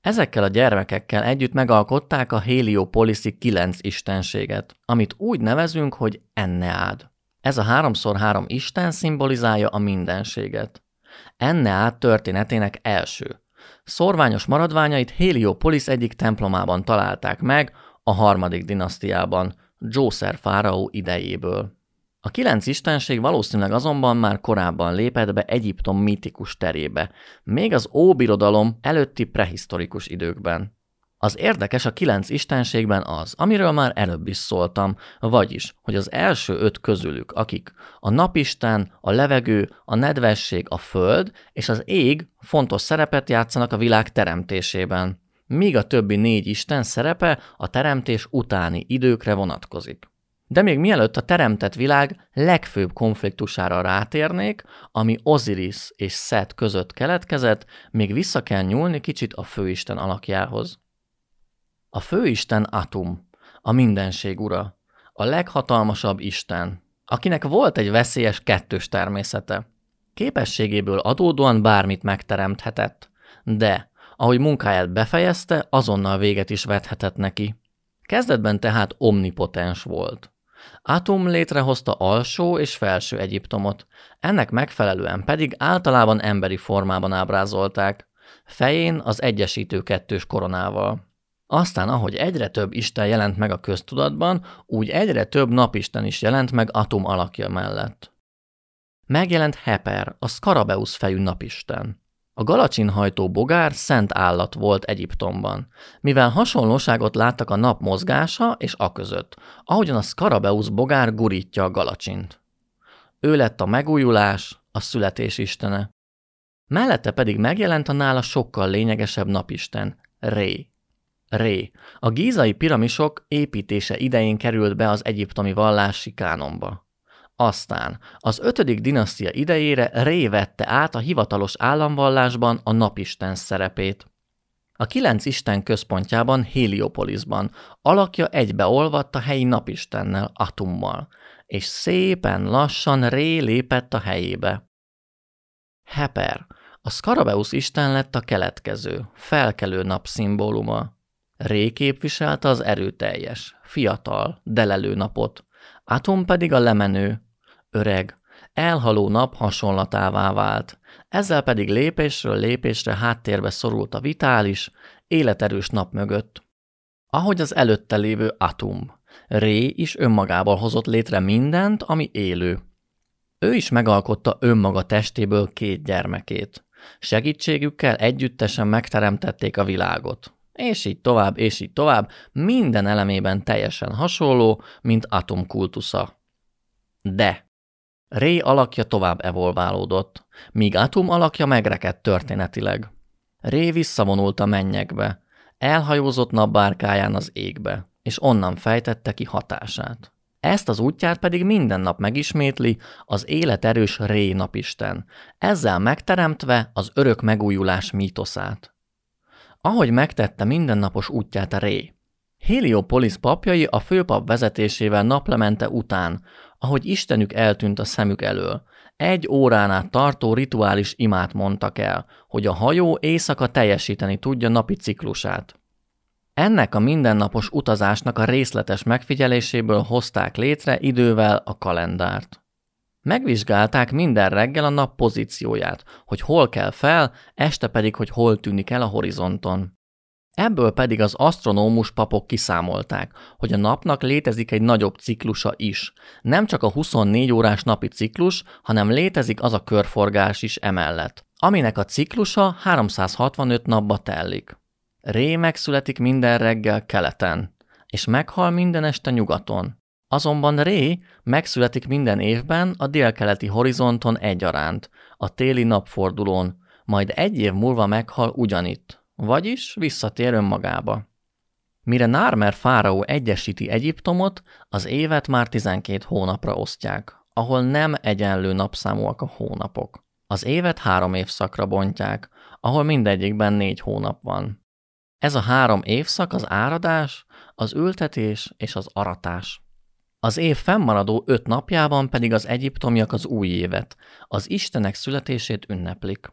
Ezekkel a gyermekekkel együtt megalkották a Heliopoliszi kilenc istenséget, amit úgy nevezünk, hogy Enneád. Ez a háromszor három isten szimbolizálja a mindenséget. Enneád történetének első. Szorványos maradványait Heliopolis egyik templomában találták meg a harmadik dinasztiában, Djószer fáraó idejéből. A kilenc istenség valószínűleg azonban már korábban lépett be Egyiptom mítikus terébe, még az óbirodalom előtti prehisztorikus időkben. Az érdekes a kilenc istenségben az, amiről már előbb is szóltam, vagyis, hogy az első öt közülük, akik a napisten, a levegő, a nedvesség, a föld és az ég fontos szerepet játszanak a világ teremtésében, míg a többi négy isten szerepe a teremtés utáni időkre vonatkozik. De még mielőtt a teremtett világ legfőbb konfliktusára rátérnék, ami Osiris és Set között keletkezett, még vissza kell nyúlni kicsit a főisten alakjához. A főisten Atum, a mindenség ura, a leghatalmasabb Isten, akinek volt egy veszélyes kettős természete. Képességéből adódóan bármit megteremthetett, de ahogy munkáját befejezte, azonnal véget is vethetett neki. Kezdetben tehát omnipotens volt. Atum létrehozta alsó és felső Egyiptomot, ennek megfelelően pedig általában emberi formában ábrázolták, fején az egyesítő kettős koronával. Aztán, ahogy egyre több Isten jelent meg a köztudatban, úgy egyre több napisten is jelent meg Atum alakja mellett. Megjelent Heper, a Skarabeusz fejű napisten. A galacsinhajtó bogár szent állat volt Egyiptomban, mivel hasonlóságot láttak a nap mozgása és a között, ahogyan a Skarabeusz bogár gurítja a galacsint. Ő lett a megújulás, a születés istene. Mellette pedig megjelent a nála sokkal lényegesebb napisten, Ré. Ré. A gízai piramisok építése idején került be az egyiptomi vallási kánonba. Aztán az ötödik dinasztia idejére Ré vette át a hivatalos államvallásban a napisten szerepét. A kilenc isten központjában, Heliopolisban alakja egybeolvadt a helyi napistennel, Atummal, és szépen lassan Ré lépett a helyébe. Heper, a Skarabeusz isten lett a keletkező, felkelő nap szimbóluma. Ré képviselte az erőteljes, fiatal, delelő napot, Atom pedig a lemenő, öreg, elhaló nap hasonlatává vált, ezzel pedig lépésről lépésre háttérbe szorult a vitális, életerős nap mögött. Ahogy az előtte lévő Atum, Ré is önmagából hozott létre mindent, ami élő. Ő is megalkotta önmaga testéből két gyermekét. Segítségükkel együttesen megteremtették a világot. És így tovább, és így tovább, minden elemében teljesen hasonló, mint Atom kultusza. De Ré alakja tovább evolválódott, míg Atum alakja megrekedt történetileg. Ré visszavonult a mennyekbe, elhajózott napbárkáján az égbe, és onnan fejtette ki hatását. Ezt az útját pedig minden nap megismétli az életerős Ré napisten, ezzel megteremtve az örök megújulás mítoszát. Ahogy megtette mindennapos útját a Ré. Heliopolis papjai a főpap vezetésével naplemente után ahogy Istenük eltűnt a szemük elől. Egy órán át tartó rituális imát mondtak el, hogy a hajó éjszaka teljesíteni tudja napi ciklusát. Ennek a mindennapos utazásnak a részletes megfigyeléséből hozták létre idővel a kalendárt. Megvizsgálták minden reggel a nap pozícióját, hogy hol kell fel, este pedig, hogy hol tűnik el a horizonton. Ebből pedig az asztronómus papok kiszámolták, hogy a napnak létezik egy nagyobb ciklusa is. Nem csak a 24 órás napi ciklus, hanem létezik az a körforgás is emellett, aminek a ciklusa 365 napba tellik. Ré megszületik minden reggel keleten, és meghal minden este nyugaton. Azonban Ré megszületik minden évben a délkeleti horizonton egyaránt, a téli napfordulón, majd egy év múlva meghal ugyanitt, vagyis visszatér önmagába. Mire Nármer fáraó egyesíti Egyiptomot, az évet már 12 hónapra osztják, ahol nem egyenlő napszámúak a hónapok. Az évet három évszakra bontják, ahol mindegyikben négy hónap van. Ez a három évszak az áradás, az ültetés és az aratás. Az év fennmaradó öt napjában pedig az egyiptomiak az új évet, az Istenek születését ünneplik.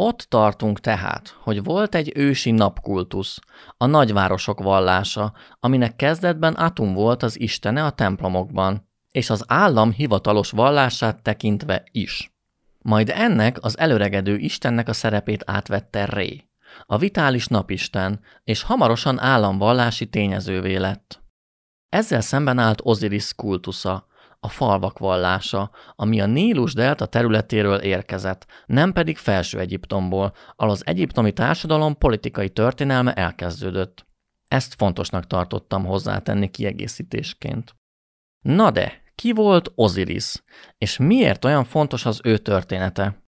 Ott tartunk tehát, hogy volt egy ősi napkultusz, a nagyvárosok vallása, aminek kezdetben Atum volt az istene a templomokban, és az állam hivatalos vallását tekintve is. Majd ennek az előregedő istennek a szerepét átvette Ré, a vitális napisten, és hamarosan államvallási tényezővé lett. Ezzel szemben állt Osiris kultusza, a falvak vallása, ami a Nílus delta területéről érkezett, nem pedig felső Egyiptomból, ahol az egyiptomi társadalom politikai történelme elkezdődött. Ezt fontosnak tartottam hozzátenni kiegészítésként. Na de, ki volt Osiris, és miért olyan fontos az ő története?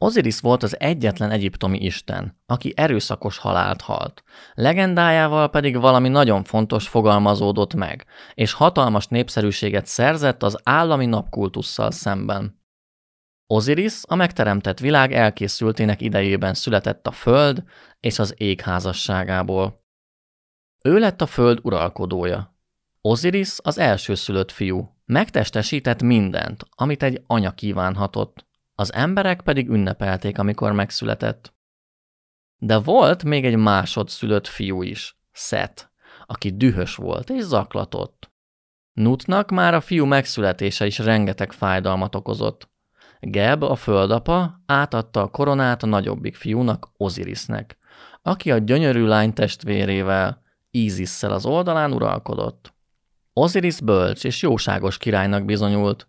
Osiris volt az egyetlen egyiptomi isten, aki erőszakos halált halt. Legendájával pedig valami nagyon fontos fogalmazódott meg, és hatalmas népszerűséget szerzett az állami napkultusszal szemben. Osiris a megteremtett világ elkészültének idejében született a föld és az ég házasságából. Ő lett a föld uralkodója. Osiris az első szülött fiú. Megtestesített mindent, amit egy anya kívánhatott. Az emberek pedig ünnepelték, amikor megszületett. De volt még egy másodszülött fiú is, Szet, aki dühös volt és zaklatott. Nutnak már a fiú megszületése is rengeteg fájdalmat okozott. Geb, a földapa, átadta a koronát a nagyobbik fiúnak, Osirisnek, aki a gyönyörű lány testvérével, Ízisszel az oldalán uralkodott. Osiris bölcs és jóságos királynak bizonyult,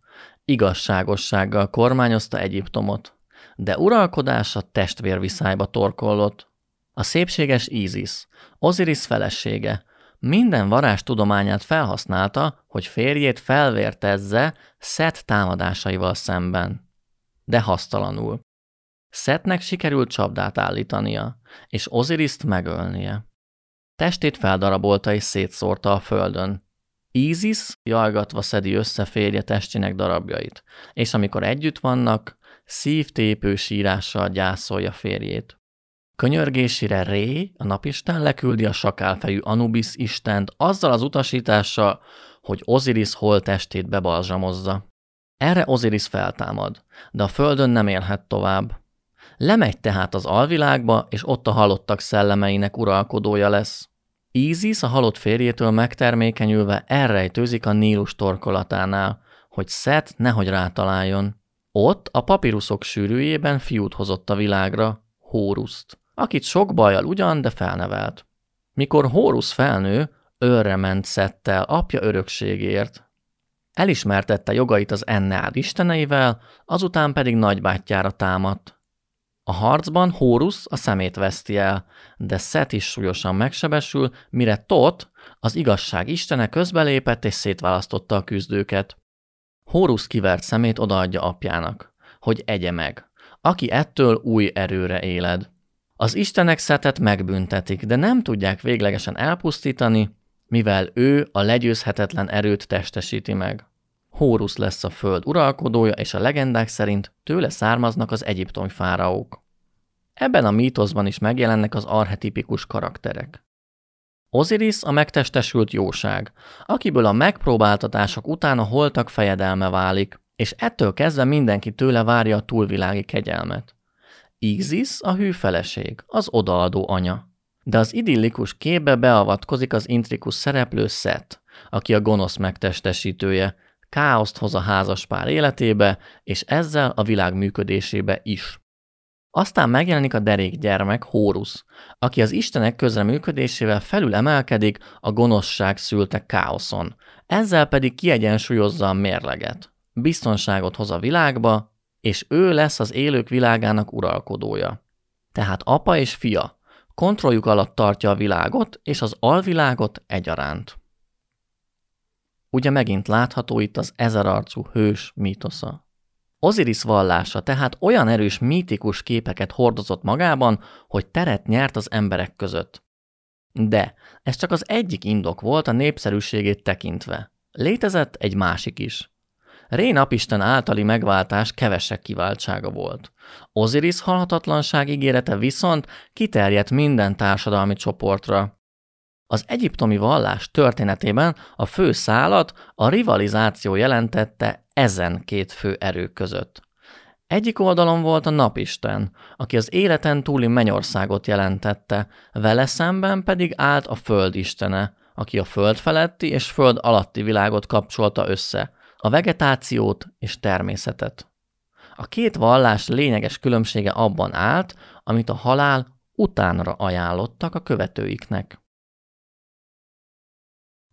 igazságossággal kormányozta Egyiptomot, de uralkodása testvérviszályba torkollott. A szépséges Ízis, Osiris felesége, minden varázs tudományát felhasználta, hogy férjét felvértezze Szet támadásaival szemben. De hasztalanul. Szetnek sikerült csapdát állítania, és Osiriszt megölnie. Testét feldarabolta és szétszórta a földön. Ízis jajgatva szedi össze férje testének darabjait, és amikor együtt vannak, szívtépő sírással gyászolja férjét. Könyörgésére Ré, a napisten leküldi a sakálfejű Anubis istent azzal az utasítással, hogy Osiris holtestét bebalzsamozza. Erre Osiris feltámad, de a földön nem élhet tovább. Lemegy tehát az alvilágba, és ott a halottak szellemeinek uralkodója lesz. Ízis a halott férjétől megtermékenyülve elrejtőzik a Nílus torkolatánál, hogy Szet nehogy rátaláljon. Ott a papiruszok sűrűjében fiút hozott a világra, Hóruszt, akit sok bajjal ugyan, de felnevelt. Mikor Hórusz felnő, őrre ment Szettel apja örökségért. Elismertette jogait az Enneád isteneivel, azután pedig nagybátyjára támadt. A harcban Hórusz a szemét veszti el, de Szet is súlyosan megsebesül, mire Tot, az igazság istene közbelépett és szétválasztotta a küzdőket. Hórusz kivert szemét odaadja apjának, hogy egye meg, aki ettől új erőre éled. Az istenek Szetet megbüntetik, de nem tudják véglegesen elpusztítani, mivel ő a legyőzhetetlen erőt testesíti meg. Hórusz lesz a föld uralkodója, és a legendák szerint tőle származnak az egyiptomi fáraók. Ebben a mítoszban is megjelennek az arhetipikus karakterek. Osiris a megtestesült jóság, akiből a megpróbáltatások után a holtak fejedelme válik, és ettől kezdve mindenki tőle várja a túlvilági kegyelmet. Isis a hű feleség, az odaadó anya. De az idillikus képbe beavatkozik az intrikus szereplő Szet, aki a gonosz megtestesítője, káoszt hoz a házaspár életébe, és ezzel a világ működésébe is. Aztán megjelenik a derék gyermek, Hórusz, aki az istenek közreműködésével felül emelkedik a gonoszság szülte káoszon, ezzel pedig kiegyensúlyozza a mérleget. Biztonságot hoz a világba, és ő lesz az élők világának uralkodója. Tehát apa és fia kontrolljuk alatt tartja a világot és az alvilágot egyaránt. Ugye megint látható itt az ezerarcú hős mítosza. Osiris vallása tehát olyan erős mítikus képeket hordozott magában, hogy teret nyert az emberek között. De ez csak az egyik indok volt a népszerűségét tekintve. Létezett egy másik is. Ré napisten általi megváltás kevesek kiváltsága volt. Osiris halhatatlanság ígérete viszont kiterjedt minden társadalmi csoportra. Az egyiptomi vallás történetében a fő szálat a rivalizáció jelentette ezen két fő erő között. Egyik oldalon volt a napisten, aki az életen túli mennyországot jelentette, vele szemben pedig állt a föld istene, aki a föld feletti és föld alatti világot kapcsolta össze, a vegetációt és természetet. A két vallás lényeges különbsége abban állt, amit a halál utánra ajánlottak a követőiknek.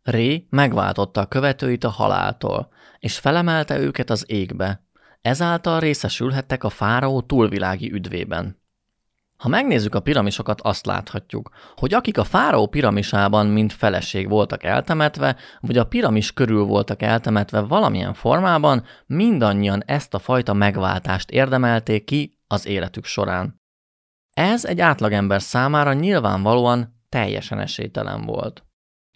Ré megváltotta a követőit a haláltól, és felemelte őket az égbe. Ezáltal részesülhettek a fáraó túlvilági üdvében. Ha megnézzük a piramisokat, azt láthatjuk, hogy akik a fáraó piramisában mint feleség voltak eltemetve, vagy a piramis körül voltak eltemetve valamilyen formában, mindannyian ezt a fajta megváltást érdemelték ki az életük során. Ez egy átlagember számára nyilvánvalóan teljesen esélytelen volt.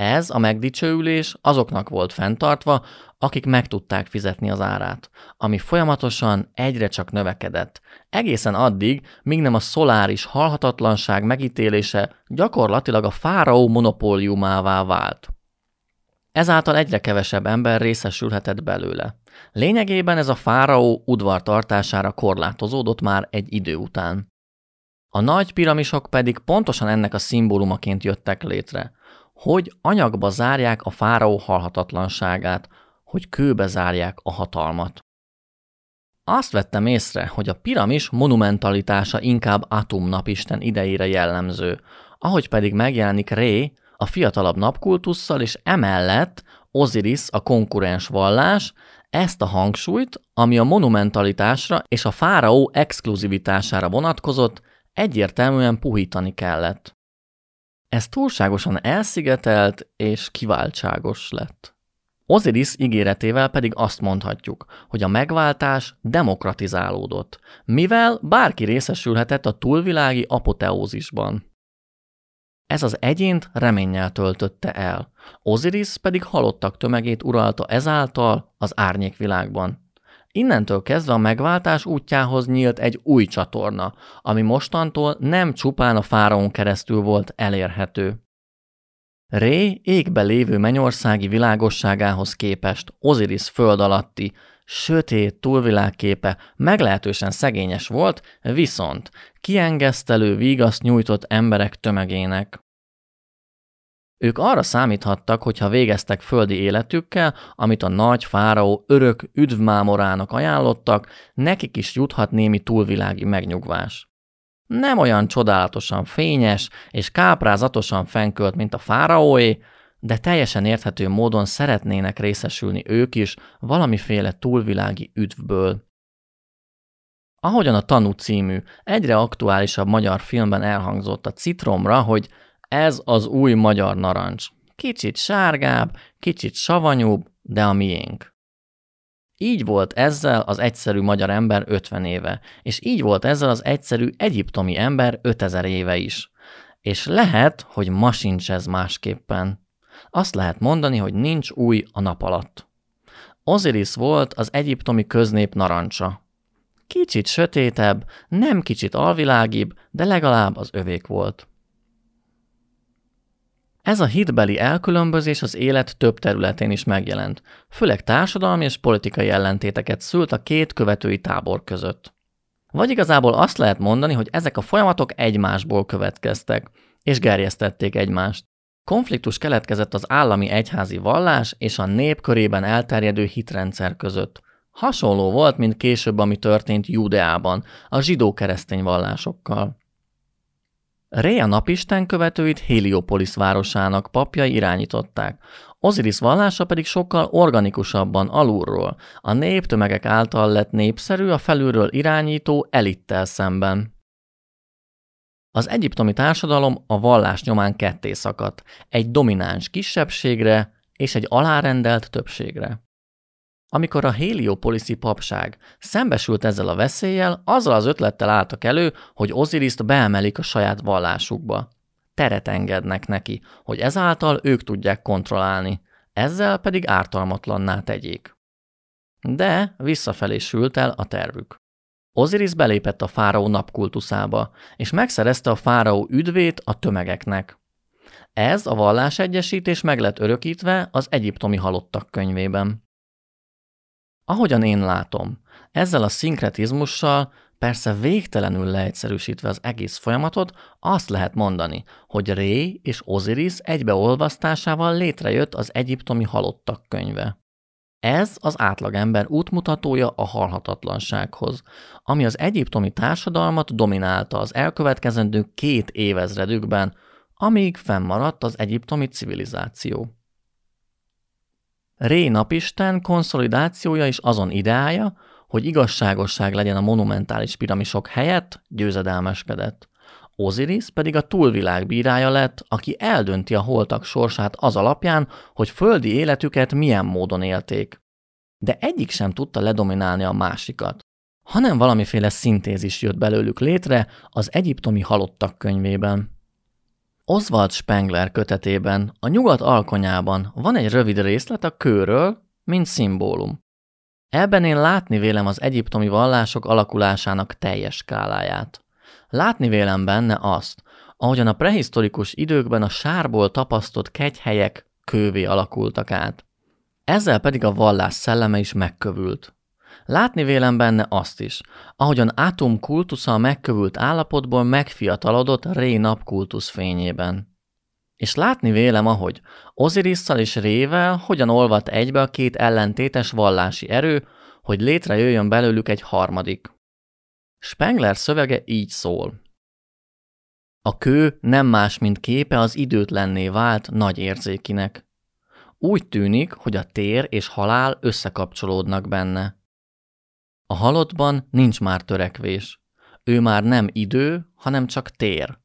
Ez a megdicsőülés azoknak volt fenntartva, akik meg tudták fizetni az árát, ami folyamatosan egyre csak növekedett, egészen addig, míg nem a szoláris halhatatlanság megítélése gyakorlatilag a fáraó monopóliumává vált. Ezáltal egyre kevesebb ember részesülhetett belőle. Lényegében ez a fáraó udvar tartására korlátozódott már egy idő után. A nagy piramisok pedig pontosan ennek a szimbólumaként jöttek létre, hogy anyagba zárják a fáraó halhatatlanságát, hogy kőbe zárják a hatalmat. Azt vettem észre, hogy a piramis monumentalitása inkább Atum napisten idejére jellemző, ahogy pedig megjelenik Ré, a fiatalabb napkultusszal, és emellett Osiris, a konkurens vallás, ezt a hangsúlyt, ami a monumentalitásra és a fáraó exkluzivitására vonatkozott, egyértelműen puhítani kellett. Ez túlságosan elszigetelt és kiváltságos lett. Osiris ígéretével pedig azt mondhatjuk, hogy a megváltás demokratizálódott, mivel bárki részesülhetett a túlvilági apoteózisban. Ez az egyént reménnyel töltötte el, Osiris pedig halottak tömegét uralta ezáltal az árnyékvilágban. Innentől kezdve a megváltás útjához nyílt egy új csatorna, ami mostantól nem csupán a fáraón keresztül volt elérhető. Ré égbe lévő mennyországi világosságához képest Osiris föld alatti, sötét túlvilágképe meglehetősen szegényes volt, viszont kiengesztelő vígaszt nyújtott emberek tömegének. Ők arra számíthattak, hogy ha végeztek földi életükkel, amit a nagy fáraó örök üdvmámorának ajánlottak, nekik is juthat némi túlvilági megnyugvás. Nem olyan csodálatosan fényes és káprázatosan fenkölt, mint a fáraóé, de teljesen érthető módon szeretnének részesülni ők is valamiféle túlvilági üdvből. Ahogyan a Tanú című, egyre aktuálisabb magyar filmben elhangzott a citromra, hogy ez az új magyar narancs. Kicsit sárgább, kicsit savanyúbb, de a miénk. Így volt ezzel az egyszerű magyar ember 50 éve, és így volt ezzel az egyszerű egyiptomi ember 5000 éve is. És lehet, hogy ma sincs ez másképpen. Azt lehet mondani, hogy nincs új a nap alatt. Osiris volt az egyiptomi köznép narancsa. Kicsit sötétebb, nem kicsit alvilágibb, de legalább az övék volt. Ez a hitbeli elkülönbözés az élet több területén is megjelent, főleg társadalmi és politikai ellentéteket szült a két követői tábor között. Vagy igazából azt lehet mondani, hogy ezek a folyamatok egymásból következtek, és gerjesztették egymást. Konfliktus keletkezett az állami egyházi vallás és a nép körében elterjedő hitrendszer között. Hasonló volt, mint később, ami történt Judeában, a zsidó-keresztény vallásokkal. Réa napisten követőit Heliopolis városának papjai irányították, Osiris vallása pedig sokkal organikusabban alulról, a néptömegek által lett népszerű a felülről irányító elittel szemben. Az egyiptomi társadalom a vallás nyomán ketté szakadt, egy domináns kisebbségre és egy alárendelt többségre. Amikor a Heliopoliszi papság szembesült ezzel a veszéllyel, azzal az ötlettel álltak elő, hogy Osiriszt beemelik a saját vallásukba. Teret engednek neki, hogy ezáltal ők tudják kontrollálni, ezzel pedig ártalmatlanná tegyék. De visszafelé sült el a tervük. Osiris belépett a fáraó napkultuszába, és megszerezte a fáraó üdvét a tömegeknek. Ez a vallásegyesítés meg lett örökítve az egyiptomi halottak könyvében. Ahogyan én látom, ezzel a szinkretizmussal, persze végtelenül leegyszerűsítve az egész folyamatot, azt lehet mondani, hogy Ré és Osiris egybeolvasztásával létrejött az egyiptomi halottak könyve. Ez az átlagember útmutatója a halhatatlansághoz, ami az egyiptomi társadalmat dominálta az elkövetkezendő két évezredükben, amíg fennmaradt az egyiptomi civilizáció. Ré napisten konszolidációja is azon ideája, hogy igazságosság legyen a monumentális piramisok helyett, győzedelmeskedett. Osiris pedig a túlvilág bírája lett, aki eldönti a holtak sorsát az alapján, hogy földi életüket milyen módon élték. De egyik sem tudta ledominálni a másikat, hanem valamiféle szintézis jött belőlük létre az egyiptomi halottak könyvében. Oswald Spengler kötetében, a nyugat alkonyában van egy rövid részlet a kőről, mint szimbólum. Ebben én látni vélem az egyiptomi vallások alakulásának teljes skáláját. Látni vélem benne azt, ahogyan a prehisztorikus időkben a sárból tapasztott kegyhelyek kővé alakultak át. Ezzel pedig a vallás szelleme is megkövült. Látni vélem benne azt is, ahogyan Atum kultusza a megkövült állapotból megfiatalodott Ré napkultusz fényében. És látni vélem, ahogy Ozirisszal és Rével hogyan olvadt egybe a két ellentétes vallási erő, hogy létrejöjjön belőlük egy harmadik. Spengler szövege így szól. A kő nem más, mint képe az időtlenné vált nagy érzékinek. Úgy tűnik, hogy a tér és halál összekapcsolódnak benne. A halottban nincs már törekvés. Ő már nem idő, hanem csak tér.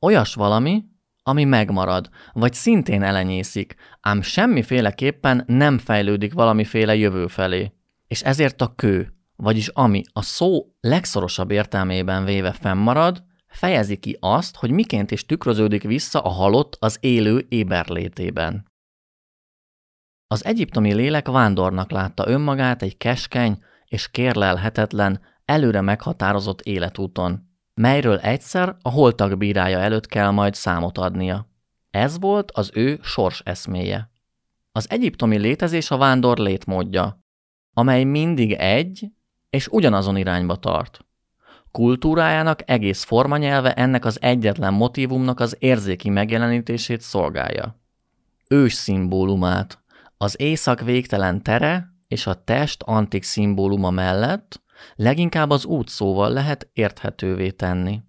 Olyas valami, ami megmarad, vagy szintén elenyészik, ám semmiféleképpen nem fejlődik valamiféle jövő felé. És ezért a kő, vagyis ami a szó legszorosabb értelmében véve fennmarad, fejezi ki azt, hogy miként is tükröződik vissza a halott az élő éberlétében. Az egyiptomi lélek vándornak látta önmagát egy keskeny és kérlelhetetlen, előre meghatározott életúton, melyről egyszer a holtak bírája előtt kell majd számot adnia. Ez volt az ő sors eszméje. Az egyiptomi létezés a vándor létmódja, amely mindig egy és ugyanazon irányba tart. Kultúrájának egész formanyelve ennek az egyetlen motivumnak az érzéki megjelenítését szolgálja. Ős szimbólumát, az éjszak végtelen tere és a test antik szimbóluma mellett leginkább az útszóval lehet érthetővé tenni.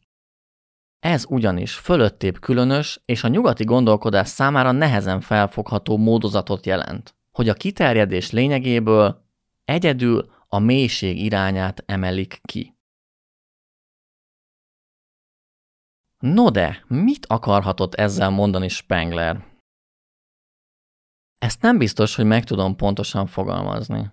Ez ugyanis fölöttébb különös és a nyugati gondolkodás számára nehezen felfogható módozatot jelent, hogy a kiterjedés lényegéből egyedül a mélység irányát emelik ki. No de, mit akarhatott ezzel mondani Spengler? Ezt nem biztos, hogy meg tudom pontosan fogalmazni.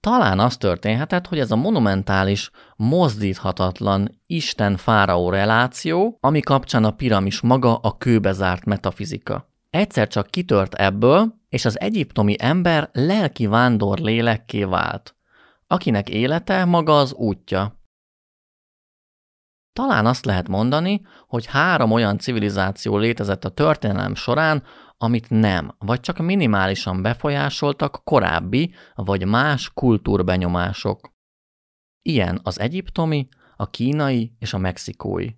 Talán az történhetett, hogy ez a monumentális, mozdíthatatlan Isten-fáraó reláció, ami kapcsán a piramis maga a kőbe zárt metafizika. Egyszer csak kitört ebből, és az egyiptomi ember lelki vándor lélekké vált, akinek élete maga az útja. Talán azt lehet mondani, hogy három olyan civilizáció létezett a történelem során, amit nem, vagy csak minimálisan befolyásoltak korábbi vagy más kultúrbenyomások. Ilyen az egyiptomi, a kínai és a mexikói.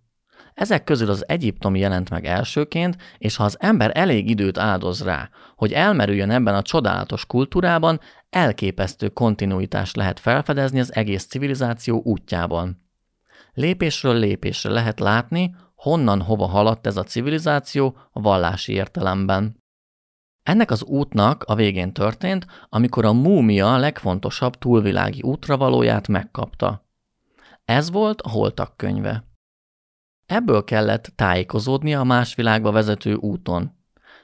Ezek közül az egyiptomi jelent meg elsőként, és ha az ember elég időt áldoz rá, hogy elmerüljön ebben a csodálatos kultúrában, elképesztő kontinuitást lehet felfedezni az egész civilizáció útjában. Lépésről lépésre lehet látni, honnan hova haladt ez a civilizáció a vallási értelemben. Ennek az útnak a végén történt, amikor a múmia legfontosabb túlvilági útravalóját megkapta. Ez volt a holtak könyve. Ebből kellett tájékozódnia a más világba vezető úton.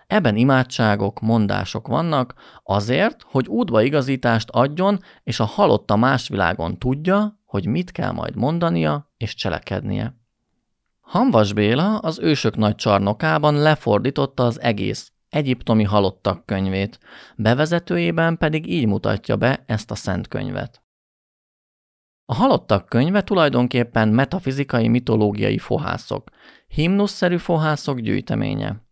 Ebben imádságok, mondások vannak azért, hogy útba igazítást adjon, és a halott a más világon tudja, hogy mit kell majd mondania és cselekednie. Hanvas Béla az ősök nagy csarnokában lefordította az egész egyiptomi halottak könyvét, bevezetőjében pedig így mutatja be ezt a szent könyvet. A halottak könyve tulajdonképpen metafizikai mitológiai fohászok, himnuszszerű fohászok gyűjteménye.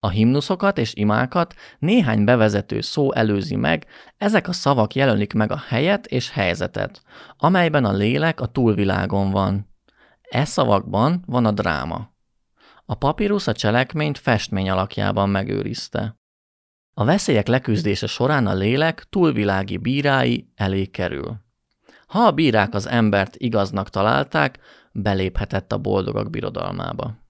A himnuszokat és imákat néhány bevezető szó előzi meg, ezek a szavak jelenik meg a helyet és helyzetet, amelyben a lélek a túlvilágon van. E szavakban van a dráma. A papírus a cselekményt festmény alakjában megőrizte. A veszélyek leküzdése során a lélek túlvilági bírái elé kerül. Ha a bírák az embert igaznak találták, beléphetett a boldogak birodalmába.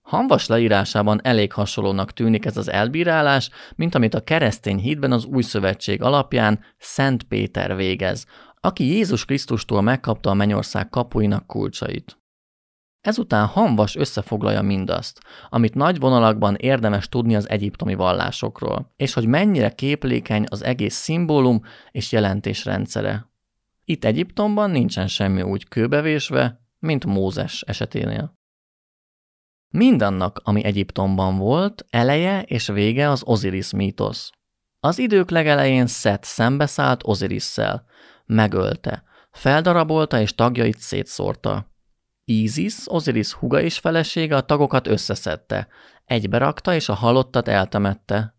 Hanvas leírásában elég hasonlónak tűnik ez az elbírálás, mint amit a keresztény hitben az új szövetség alapján Szent Péter végez, aki Jézus Krisztustól megkapta a mennyország kapuinak kulcsait. Ezután Hanvas összefoglalja mindazt, amit nagy vonalakban érdemes tudni az egyiptomi vallásokról, és hogy mennyire képlékeny az egész szimbólum és jelentésrendszere. Itt Egyiptomban nincsen semmi úgy kőbevésve, mint Mózes eseténél. Mindannak, ami Egyiptomban volt, eleje és vége az Osiris mítosz. Az idők legelején Szet szembeszállt Osirisszel, megölte, feldarabolta és tagjait szétszórta. Isis, Osiris huga és felesége a tagokat összeszedte, egyberakta és a halottat eltemette.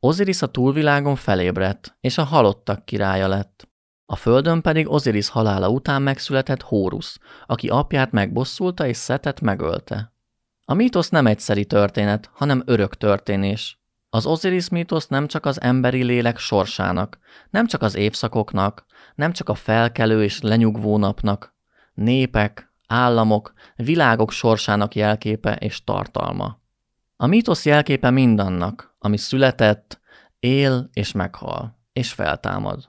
Osiris a túlvilágon felébredt, és a halottak királya lett. A földön pedig Osiris halála után megszületett Hórusz, aki apját megbosszulta és Szetet megölte. A mítosz nem egyszeri történet, hanem örök történés. Az Osiris mítosz nem csak az emberi lélek sorsának, nem csak az évszakoknak, nem csak a felkelő és lenyugvó napnak, népek, államok, világok sorsának jelképe és tartalma. A mítosz jelképe mindannak, ami született, él és meghal, és feltámad.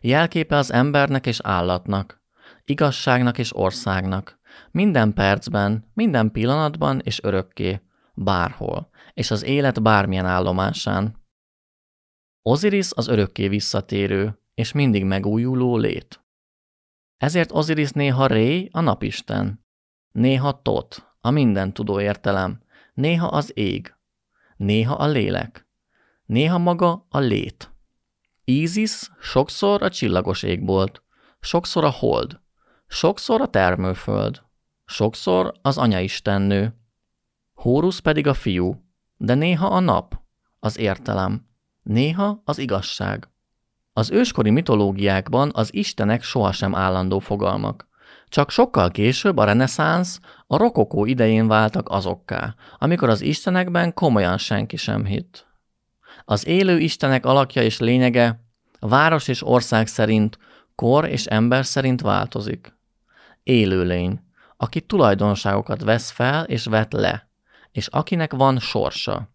Jelképe az embernek és állatnak, igazságnak és országnak, minden percben, minden pillanatban és örökké, bárhol, és az élet bármilyen állomásán. Osiris az örökké visszatérő, és mindig megújuló lét. Ezért Osiris néha Ré, a napisten, néha Tot, a minden tudó értelem, néha az ég, néha a lélek, néha maga a lét. Ízis sokszor a csillagos égbolt, sokszor a hold, sokszor a termőföld, sokszor az anyaistennő, Hórusz pedig a fiú, de néha a nap, az értelem, néha az igazság. Az őskori mitológiákban az istenek sohasem állandó fogalmak. Csak sokkal később a reneszánsz, a rokokó idején váltak azokká, amikor az istenekben komolyan senki sem hitt. Az élő istenek alakja és lényege város és ország szerint, kor és ember szerint változik. Élőlény, aki tulajdonságokat vesz fel és vet le, és akinek van sorsa.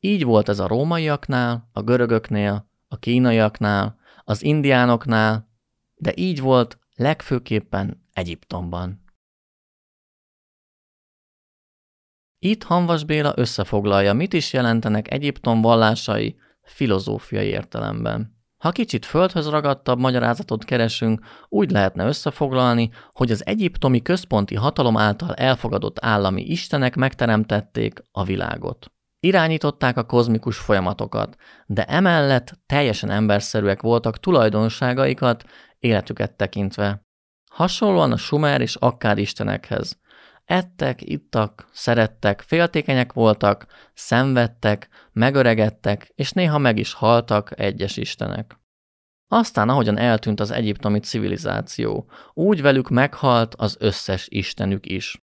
Így volt ez a rómaiaknál, a görögöknél, a kínaiaknál, az indiánoknál, de így volt legfőképpen Egyiptomban. Itt Hanvas Béla összefoglalja, mit is jelentenek Egyiptom vallásai filozófiai értelemben. Ha kicsit földhöz ragadtabb magyarázatot keresünk, úgy lehetne összefoglalni, hogy az egyiptomi központi hatalom által elfogadott állami istenek megteremtették a világot. Irányították a kozmikus folyamatokat, de emellett teljesen emberszerűek voltak tulajdonságaikat, életüket tekintve. Hasonlóan a sumer és akkád istenekhez. Ettek, ittak, szerettek, féltékenyek voltak, szenvedtek, megöregedtek, és néha meg is haltak egyes istenek. Aztán, ahogyan eltűnt az egyiptomi civilizáció, úgy velük meghalt az összes istenük is.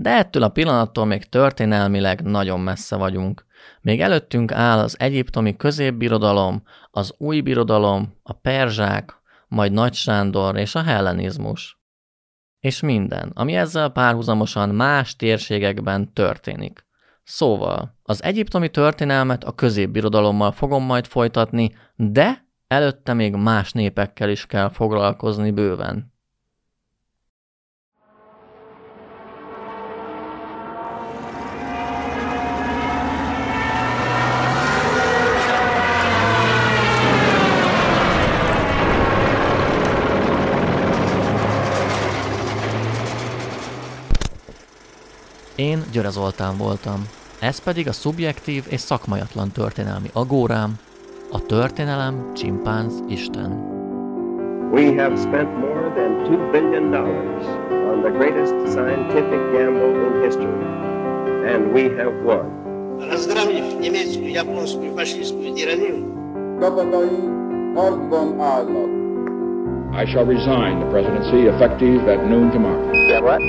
De ettől a pillanattól még történelmileg nagyon messze vagyunk. Még előttünk áll az egyiptomi középbirodalom, az új birodalom, a perzsák, majd Nagy Sándor és a hellenizmus. És minden, ami ezzel párhuzamosan más térségekben történik. Szóval, az egyiptomi történelmet a középbirodalommal fogom majd folytatni, de előtte még más népekkel is kell foglalkozni bőven. Én Györe Zoltán voltam. Ez pedig a szubjektív és szakmajatlan történelmi agórám, a történelem csimpánz Isten. We have spent more than two billion dollars on the greatest scientific gamble in history, and we have won. Разгромив немецкую, японскую, фашистскую тиранию, Csapataink harcban állnak. I shall resign the presidency effective at noon tomorrow. Yeah, what?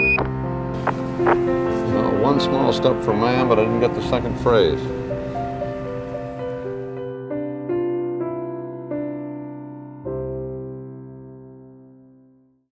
One small step for man, but I didn't get the second phrase.